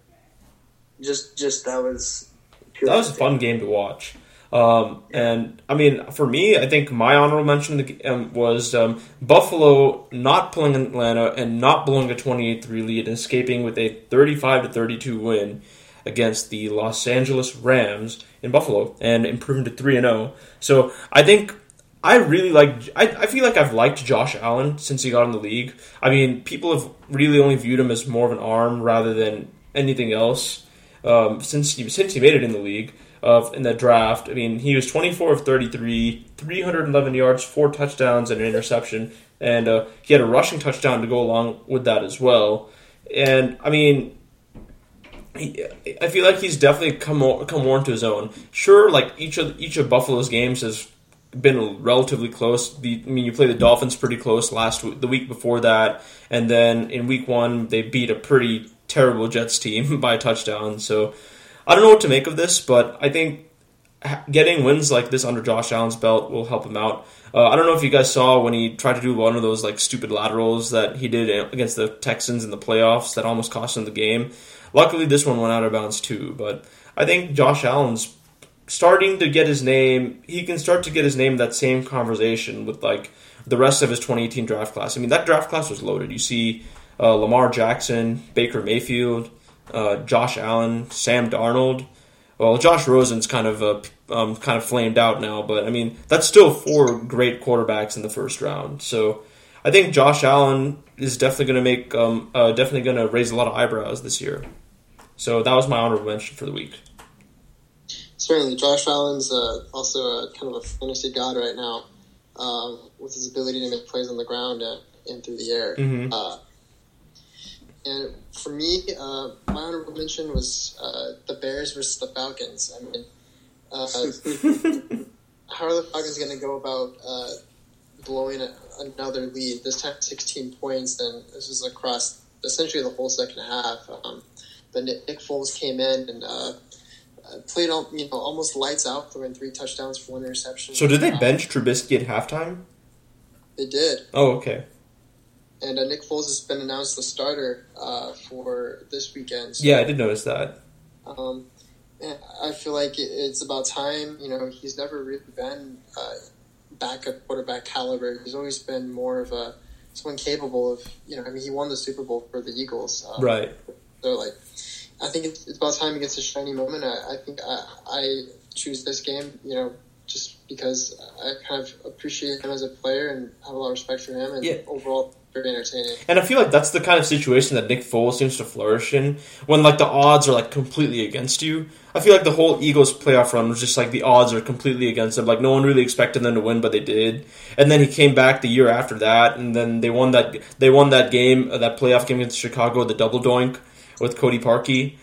Just, just that was pure That was a fun game to watch. Um, and I mean, for me, I think my honorable mention um, was um, Buffalo not pulling Atlanta and not blowing a 28-3 lead and escaping with a 35 to 32 win against the Los Angeles Rams in Buffalo and improving to 3 and 0. So I think I really like. I, I feel like I've liked Josh Allen since he got in the league. I mean, people have really only viewed him as more of an arm rather than anything else um, since he since he made it in the league. Of in the draft, I mean, he was 24 of 33, 311 yards, four touchdowns, and an interception, and uh, he had a rushing touchdown to go along with that as well. And I mean, he, I feel like he's definitely come come more into his own. Sure, like each of each of Buffalo's games has been relatively close. The, I mean, you play the Dolphins pretty close last the week before that, and then in week one they beat a pretty terrible Jets team <laughs> by a touchdown. So I don't know what to make of this, but I think getting wins like this under Josh Allen's belt will help him out. Uh, I don't know if you guys saw when he tried to do one of those like stupid laterals that he did against the Texans in the playoffs that almost cost him the game. Luckily, this one went out of bounds too. But I think Josh Allen's starting to get his name. He can start to get his name that same conversation with like the rest of his 2018 draft class. I mean, that draft class was loaded. You see uh, Lamar Jackson, Baker Mayfield, uh, Josh Allen, Sam Darnold. Well, Josh Rosen's kind of uh, um, kind of flamed out now, but I mean that's still four great quarterbacks in the first round. So I think Josh Allen is definitely going to make um, uh, definitely going to raise a lot of eyebrows this year. So that was my honorable mention for the week. Certainly, Josh Allen's uh, also a kind of a fantasy god right now, um, with his ability to make plays on the ground and, and through the air. Mhm. Uh, and for me, uh, my honorable mention was uh, the Bears versus the Falcons. I mean, uh, <laughs> how are the Falcons going to go about uh, blowing a, another lead? This time, sixteen points, and this was across essentially the whole second half. Um, but Nick Nick Foles came in and uh, uh, played all, you know almost lights out, throwing three touchdowns for one interception. So did they bench Trubisky at halftime? They did, Oh, okay. And uh, Nick Foles has been announced the starter uh, for this weekend. So, Yeah, I did notice that. Um, I feel like it's about time. You know, he's never really been uh, backup quarterback caliber. He's always been more of a someone capable of. You know, I mean, he won the Super Bowl for the Eagles. Um, Right. So like, I think it's, it's about time he gets a shiny moment. I, I think I, I choose this game. You know, just because I kind of appreciate him as a player and have a lot of respect for him, and Yeah. overall very entertaining. And I feel like that's the kind of situation that Nick Foles seems to flourish in when like the odds are like completely against you. I feel like the whole Eagles playoff run was just like the odds are completely against them. Like no one really expected them to win, but they did. And then he came back the year after that, and then they won that they won that game, uh, that playoff game against Chicago, the double doink with Cody Parkey.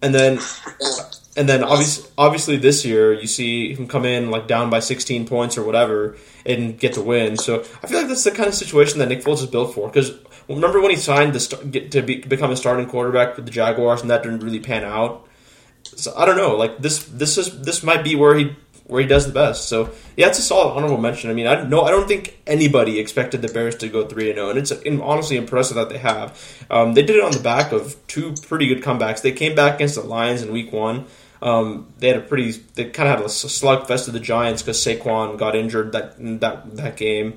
And then <sighs> and then obviously, obviously this year you see him come in like down by 16 points or whatever and get the win. So I feel like that's the kind of situation that Nick Foles is built for. Because remember when he signed the to be, become a starting quarterback with the Jaguars and that didn't really pan out. So I don't know. Like this, this is this might be where he where he does the best. So yeah, it's a solid honorable mention. I mean, I no, I don't think anybody expected the Bears to go three and zero, and it's honestly impressive that they have. Um, they did it on the back of two pretty good comebacks. They came back against the Lions in Week One. Um, they had a pretty, they kind of had a slugfest of the Giants because Saquon got injured that that that game,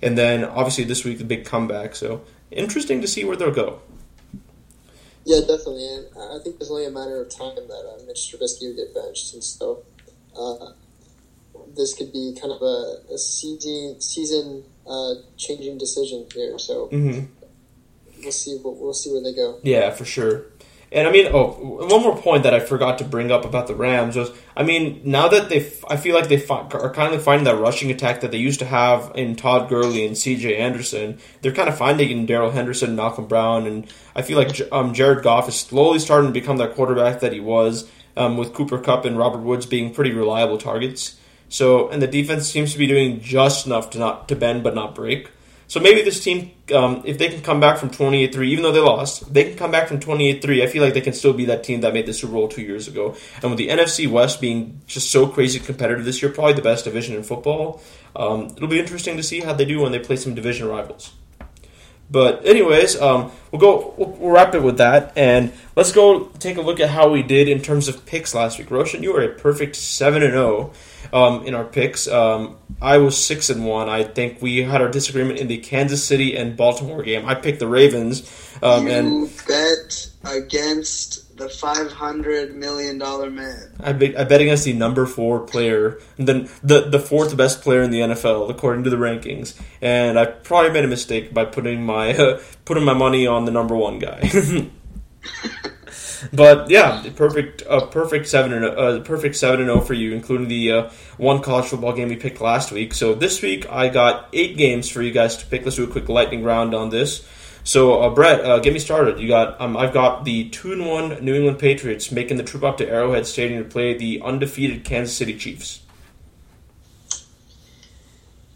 and then obviously this week the big comeback. So interesting to see where they'll go. Yeah, definitely. And I think it's only a matter of time that uh, Mitch Trubisky will get benched, and so uh, this could be kind of a, a season season uh, changing decision here. So hmm we'll see. We'll, we'll see where they go. Yeah, for sure. And I mean, oh, one more point that I forgot to bring up about the Rams was, I mean, now that they, I feel like they fi- are kind of finding that rushing attack that they used to have in Todd Gurley and C.J. Anderson. They're kind of finding in Darrell Henderson and Malcolm Brown, and I feel like um, Jared Goff is slowly starting to become that quarterback that he was, um, with Cooper Kupp and Robert Woods being pretty reliable targets. So and the defense seems to be doing just enough to not to bend but not break. So maybe this team, um, if they can come back from 28-3, even though they lost, they can come back from 28-3. I feel like they can still be that team that made the Super Bowl two years ago. And with the NFC West being just so crazy competitive this year, probably the best division in football, um, it'll be interesting to see how they do when they play some division rivals. But anyways, um, we'll go. We'll, we'll wrap it with that, and let's go take a look at how we did in terms of picks last week. Roshan, you were a perfect seven and zero um, in our picks. Um, I was six and one. I think we had our disagreement in the Kansas City and Baltimore game. I picked the Ravens, um, you and bet against the five hundred million dollar man. I bet, I bet against the number four player, then the the fourth best player in the NFL according to the rankings. And I probably made a mistake by putting my uh, <laughs> putting my money on the number one guy. <laughs> but yeah, perfect uh, perfect seven and uh, perfect seven and zero for you, including the uh, one college football game we picked last week. So this week I got eight games for you guys to pick. Let's do a quick lightning round on this. So, uh, Brett, uh, get me started. You got, um, I've got the two and one New England Patriots making the trip up to Arrowhead Stadium to play the undefeated Kansas City Chiefs.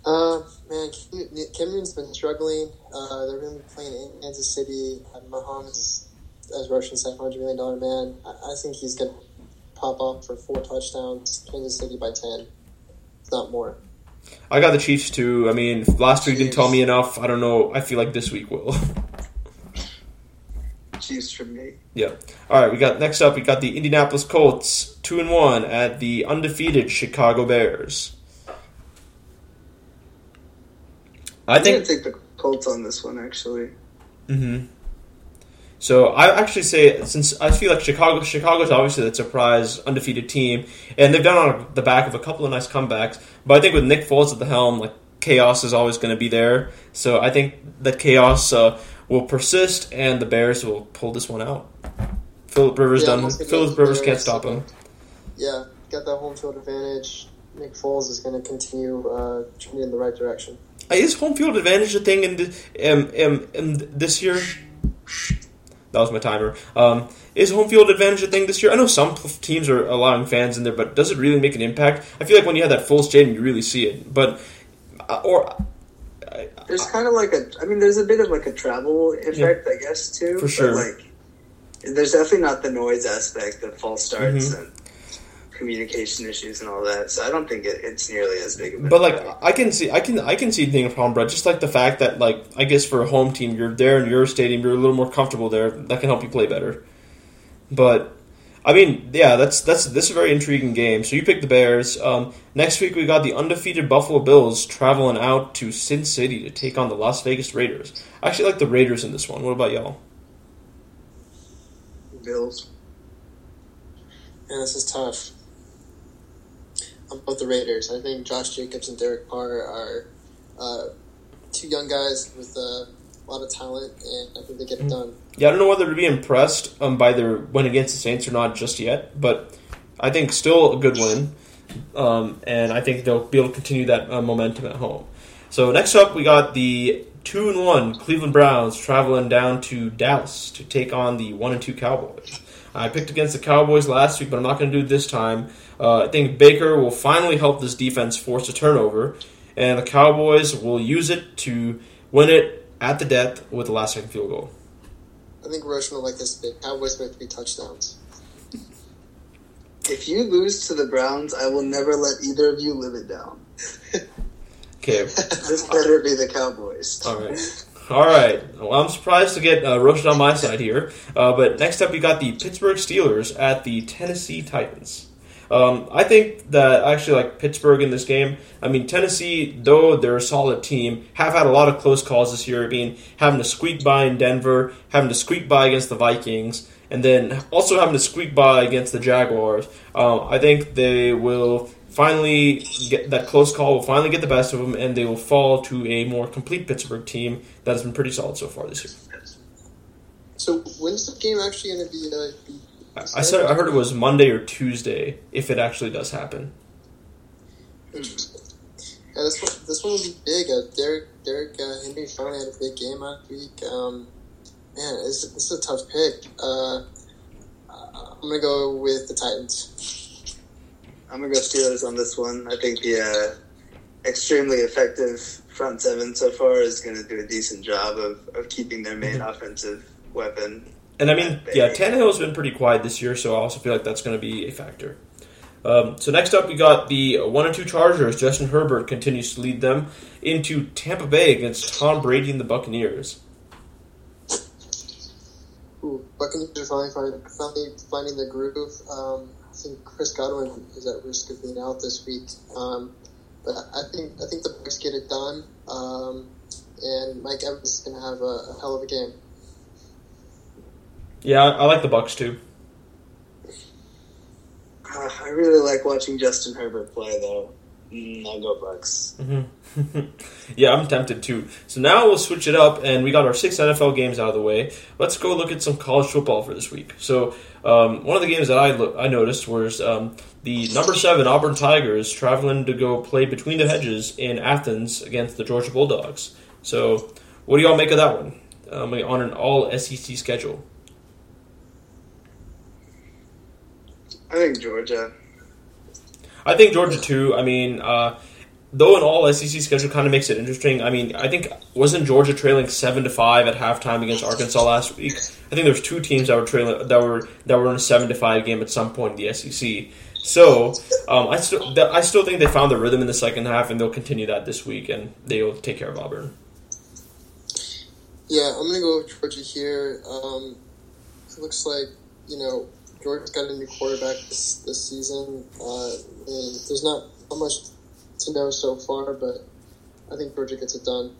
Uh, man, Cam- Cameron's been struggling. Uh, they're going to be playing in Kansas City. Mahomes, as Roshan said, $100 million man. I, I think he's going to pop up for four touchdowns. Kansas City by 10. It's not more. I got the Chiefs too. I mean, last week didn't tell me enough. I don't know. I feel like this week will. <laughs> Chiefs for me. yeah. All right. We got next up. We got the Indianapolis Colts two and one at the undefeated Chicago Bears. I I'm think gonna take the Colts on this one actually. hmm So I actually say since I feel like Chicago, Chicago's obviously that surprise undefeated team, and they've done on the back of a couple of nice comebacks. But I think with Nick Foles at the helm, like chaos is always going to be there. So I think that chaos uh, will persist, and the Bears will pull this one out. Philip Rivers Yeah, done. Philip Rivers can't stop him. Yeah, got that home field advantage. Nick Foles is going to continue uh, trending in the right direction. Is home field advantage a thing in, the, um, um, in this year? That was my timer. Um, is home field advantage a thing this year? I know some teams are allowing fans in there, but does it really make an impact? I feel like when you have that full stadium, you really see it. But uh, or There's kind of like a, I mean, there's a bit of like a travel effect, I guess, too. For sure. Like, there's definitely not the noise aspect of false starts Mhm. and communication issues and all that. So I don't think it, it's nearly as big of an but like impact. I can see I can I can see it being a problem, Brett. Just like the fact that like I guess for a home team, you're there in your stadium, you're a little more comfortable there. That can help you play better. But I mean, yeah, that's that's this is a very intriguing game. So you pick the Bears. Um, next week we got the undefeated Buffalo Bills traveling out to Sin City to take on the Las Vegas Raiders. I actually like the Raiders in this one. What about y'all? Bills. Man, this is tough. I'm both the Raiders. I think Josh Jacobs and Derek Carr are uh, two young guys with uh, a lot of talent, and I think they get it done. Yeah, I don't know whether to be impressed um, by their win against the Saints or not just yet, but I think still a good win, um, and I think they'll be able to continue that uh, momentum at home. So next up, we got the two and one Cleveland Browns traveling down to Dallas to take on the one and two Cowboys. I picked against the Cowboys last week, but I'm not going to do it this time. Uh, I think Baker will finally help this defense force a turnover, and the Cowboys will use it to win it at the death with the last second field goal. I think Roshan will like this big. Cowboys by three touchdowns. If you lose to the Browns, I will never let either of you live it down. Okay. <laughs> This better be the Cowboys. All right. All right. Well, I'm surprised to get uh, Roshan on my side here. Uh, but next up, we got the Pittsburgh Steelers at the Tennessee Titans. Um, I think that actually like Pittsburgh in this game. I mean, Tennessee, though they're a solid team, have had a lot of close calls this year. I mean, having to squeak by in Denver, having to squeak by against the Vikings, and then also having to squeak by against the Jaguars. Um, I think they will finally get that close call will finally get the best of them, and they will fall to a more complete Pittsburgh team that has been pretty solid so far this year. So when's the game actually going to be? Uh, be I I said I heard it was Monday or Tuesday if it actually does happen. Interesting. Yeah, this one, this one will be big. Uh, Derrick Derrick uh, Henry finally had a big game last week. Um, man, this, this is a tough pick. Uh, I'm gonna go with the Titans. I'm gonna go Steelers on this one. I think the uh, extremely effective front seven so far is gonna do a decent job of, of keeping their main offensive weapon. And I mean, yeah, Tannehill's been pretty quiet this year, so I also feel like that's going to be a factor. Um, so next up, we got the one and two Chargers. Justin Herbert continues to lead them into Tampa Bay against Tom Brady and the Buccaneers. Ooh, Buccaneers are finally finding, finally finding the groove. Um, I think Chris Godwin is at risk of being out this week, um, but I think I think the Bucks get it done, um, and Mike Evans is going to have a, a hell of a game. Yeah, I I like the Bucks too. Uh, I really like watching Justin Herbert play, though. Mm, I'll go Bucks. Mm-hmm. <laughs> yeah, I'm tempted too. So now we'll switch it up, and we got our six NFL games out of the way. Let's go look at some college football for this week. So um, one of the games that I lo- I noticed was um, the number seven Auburn Tigers traveling to go play between the hedges in Athens against the Georgia Bulldogs. So what do y'all make of that one um, on an all SEC schedule? I think Georgia. I think Georgia too. I mean, uh, though an all SEC schedule kind of makes it interesting. I mean, I think wasn't Georgia trailing seven to five at halftime against Arkansas last week? I think there's two teams that were trailing that were that were in a seven to five game at some point in the SEC. So um, I still I still think they found the rhythm in the second half, and they'll continue that this week, and they'll take care of Auburn. Yeah, I'm gonna go with Georgia here. Um, it looks like you know Georgia's got a new quarterback this this season, uh, and there's not much to know so far, but I think Georgia gets it done.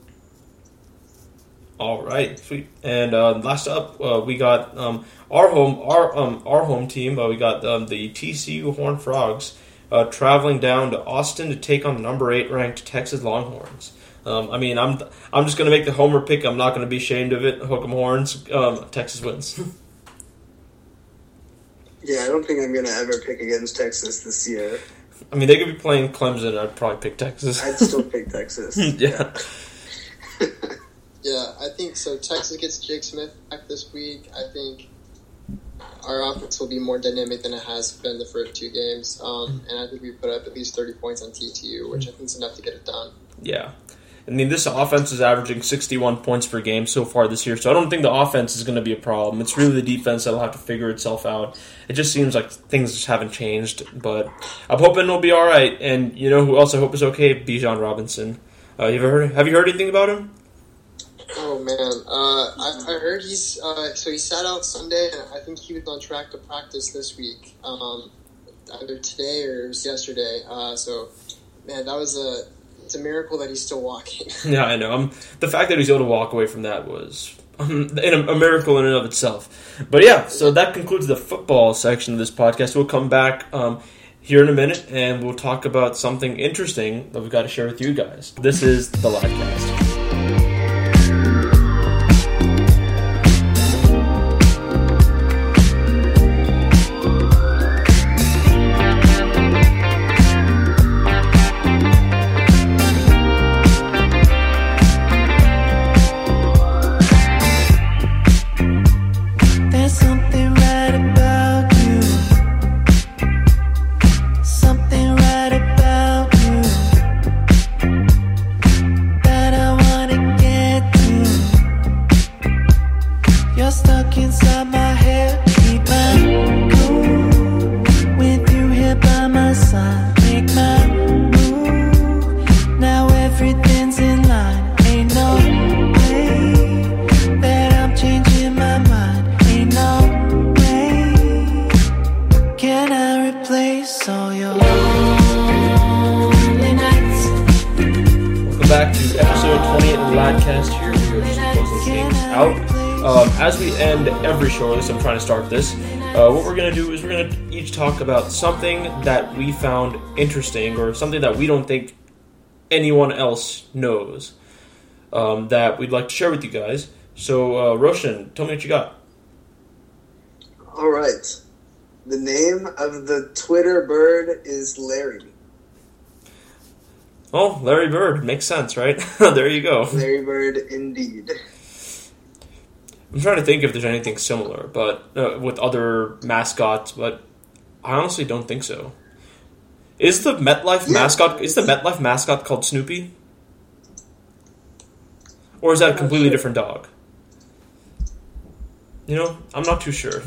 All right, sweet. And uh, last up, uh, we got um, our home our um, our home team. Uh, we got um, the TCU Horn Frogs uh, traveling down to Austin to take on the number eight ranked Texas Longhorns. Um, I mean, I'm I'm just gonna make the homer pick. I'm not gonna be ashamed of it. Hook 'em horns. Um, Texas wins. <laughs> Yeah, I don't think I'm gonna ever pick against Texas this year. I mean, they could be playing Clemson. I'd probably pick Texas. I'd still pick Texas. <laughs> yeah. <laughs> Yeah, I think so. Texas gets Jake Smith back this week. I think our offense will be more dynamic than it has been the first two games, um, and I think we put up at least thirty points on TTU, which I think is enough to get it done. Yeah. I mean, this offense is averaging 61 points per game so far this year, so I don't think the offense is going to be a problem. It's really the defense that'll have to figure itself out. It just seems like things just haven't changed, but I'm hoping it'll be all right. And you know who else I hope is okay? Bijan Robinson. Uh, you ever heard? Have you heard anything about him? Oh man, uh, I, I heard he's uh, so he sat out Sunday, and I think he was on track to practice this week, um, either today or yesterday. Uh, so, man, that was a it's a miracle that he's still walking. <laughs> Yeah, I know. Um, the fact that he's able to walk away from that was um, a, a miracle in and of itself. But yeah, so that concludes the football section of this podcast. We'll come back um, here in a minute and we'll talk about something interesting that we've got to share with you guys. This is the Ladcast. I'm trying to start this, uh, what we're going to do is we're going to each talk about something that we found interesting or something that we don't think anyone else knows um, that we'd like to share with you guys. So, uh, Roshan, tell me what you got. All right. The name of the Twitter bird is Larry. Oh, Larry Bird. Makes sense, right? <laughs> there you go. Larry Bird, indeed. I'm trying to think if there's anything similar, but uh, with other mascots, but I honestly don't think so. Is the MetLife mascot is the MetLife mascot called Snoopy? Or is that a completely different dog? You know, I'm not too sure.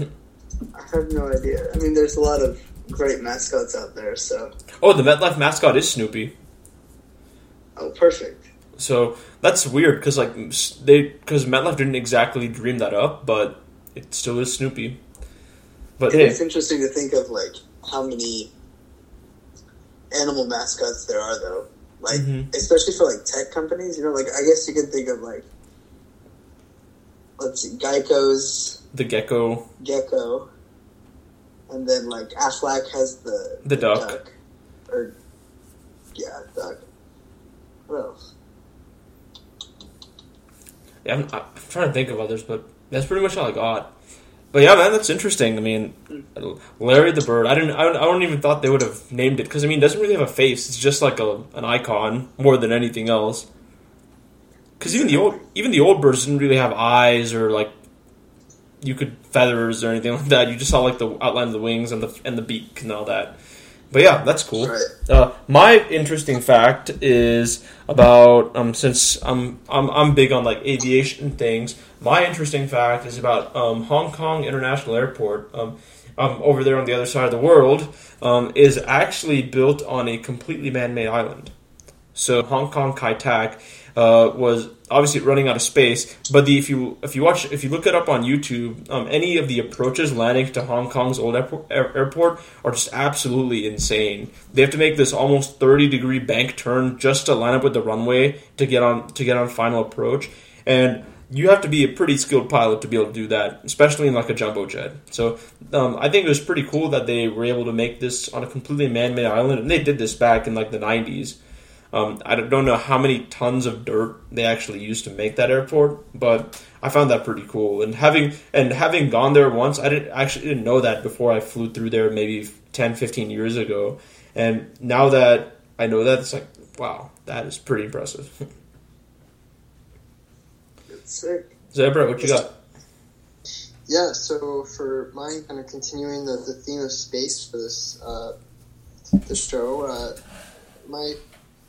I have no idea. I mean, there's a lot of great mascots out there, so Oh, the MetLife mascot is Snoopy. oh, perfect. So that's weird because like they because MetLife didn't exactly dream that up, but it still is Snoopy. But hey, It's interesting to think of like how many animal mascots there are, though. Like, Mhm. especially for like tech companies, you know, like I guess you could think of like, let's see, Geico's the gecko, gecko, and then like Aflac has the The duck. or yeah, duck. What else? I'm, I'm trying to think of others, but that's pretty much all I got. But yeah, man, that's interesting. I mean, Larry the Bird. I didn't. I I don't even thought they would have named it because I mean, it doesn't really have a face. It's just like a an icon more than anything else. Because even the old even the old birds didn't really have eyes or like you could feathers or anything like that. You just saw like the outline of the wings and the and the beak and all that. But yeah, that's cool. Uh, my interesting fact is about um, since I'm, I'm I'm big on like aviation things. My interesting fact is about um, Hong Kong International Airport. Um, um, over there on the other side of the world um, is actually built on a completely man-made island. So Hong Kong Kai Tak uh, was obviously running out of space, but the, if you if you watch if you look it up on YouTube, um, any of the approaches landing to Hong Kong's old airport, are just absolutely insane. They have to make this almost thirty degree bank turn just to line up with the runway to get on to get on final approach, and you have to be a pretty skilled pilot to be able to do that, especially in like a jumbo jet. So um, I think it was pretty cool that they were able to make this on a completely man-made island, and they did this back in like the '90s. Um, I don't know how many tons of dirt they actually used to make that airport, but I found that pretty cool. And having and having gone there once, I didn't actually didn't know that before I flew through there maybe 10, 15 years ago. And now that I know that, it's like wow, that is pretty impressive. <laughs> It's sick. Zebra, what you got? Yeah, so for mine, kind of continuing the, the theme of space for this uh, the show, uh, my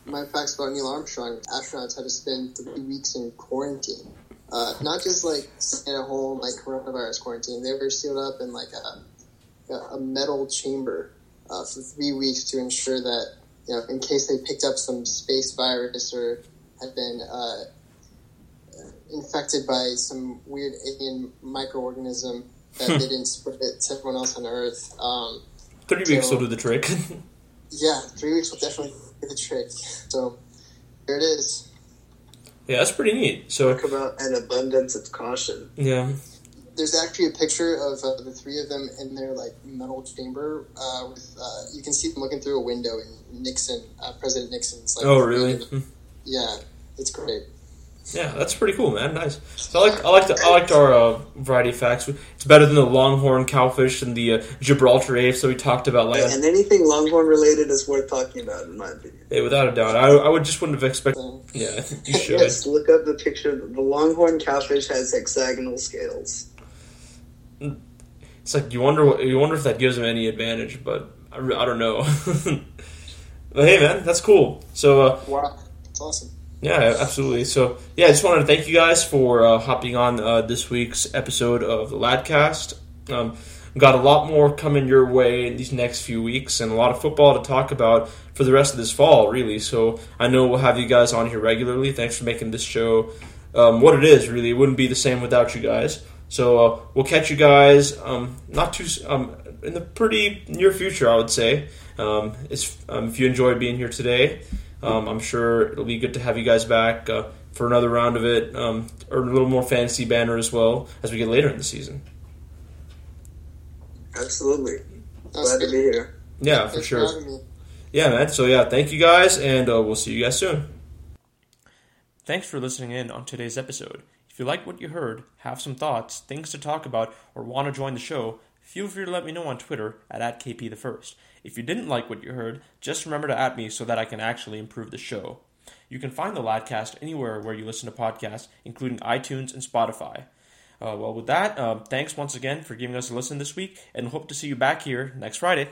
my facts about Neil Armstrong: astronauts had to spend three weeks in quarantine. Uh, not just like staying at home, like coronavirus quarantine. They were sealed up in like a a metal chamber uh, for three weeks to ensure that you know, in case they picked up some space virus or had been uh, infected by some weird alien microorganism that they didn't spread it to everyone else on Earth. Um, Three weeks so- will do the trick. <laughs> yeah, three weeks will definitely the trick. So there it is. yeah, that's pretty neat. So Talk about an abundance of caution. yeah, There's actually a picture of uh, the three of them in their like metal chamber. Uh, with uh, you can see them looking through a window, and Nixon, uh, President Nixon's like. oh really? Yeah, it's great. Yeah, that's pretty cool, man. Nice. So I like I liked I liked our uh, variety of facts. It's better than the longhorn cowfish and the uh, Gibraltar apes that we talked about last. And anything Longhorn related is worth talking about, in my opinion. Yeah, without a doubt, I, I would just wouldn't have expected. Yeah, you <laughs> should. Yes, look up the picture. The Longhorn cowfish has hexagonal scales. It's like you wonder what- you wonder if that gives him any advantage, but I, I don't know. <laughs> but hey, man, that's cool. So uh, Wow, it's awesome. Yeah, absolutely. So, yeah, I just wanted to thank you guys for uh, hopping on uh, this week's episode of the Ladcast. Um, got a lot more coming your way in these next few weeks and a lot of football to talk about for the rest of this fall, really. So, I know we'll have you guys on here regularly. Thanks for making this show um, what it is, really. It wouldn't be the same without you guys. So, uh, we'll catch you guys um, not too um, in the pretty near future, I would say. Um, um, if you enjoyed being here today, um, I'm sure it'll be good to have you guys back uh, for another round of it, um, or a little more fantasy banner as well as we get later in the season. Absolutely. That's Glad to be here. Yeah, for Thanks sure. having. Yeah, man. So yeah, thank you guys, and uh, we'll see you guys soon. Thanks for listening in on today's episode. If you like what you heard, have some thoughts, things to talk about, or want to join the show, feel free to let me know on Twitter at, at @kpthefirst. If you didn't like what you heard, just remember to at me so that I can actually improve the show. You can find the Ladcast anywhere where you listen to podcasts, including iTunes and Spotify. Uh, well, with that, um, thanks once again for giving us a listen this week, and hope to see you back here next Friday.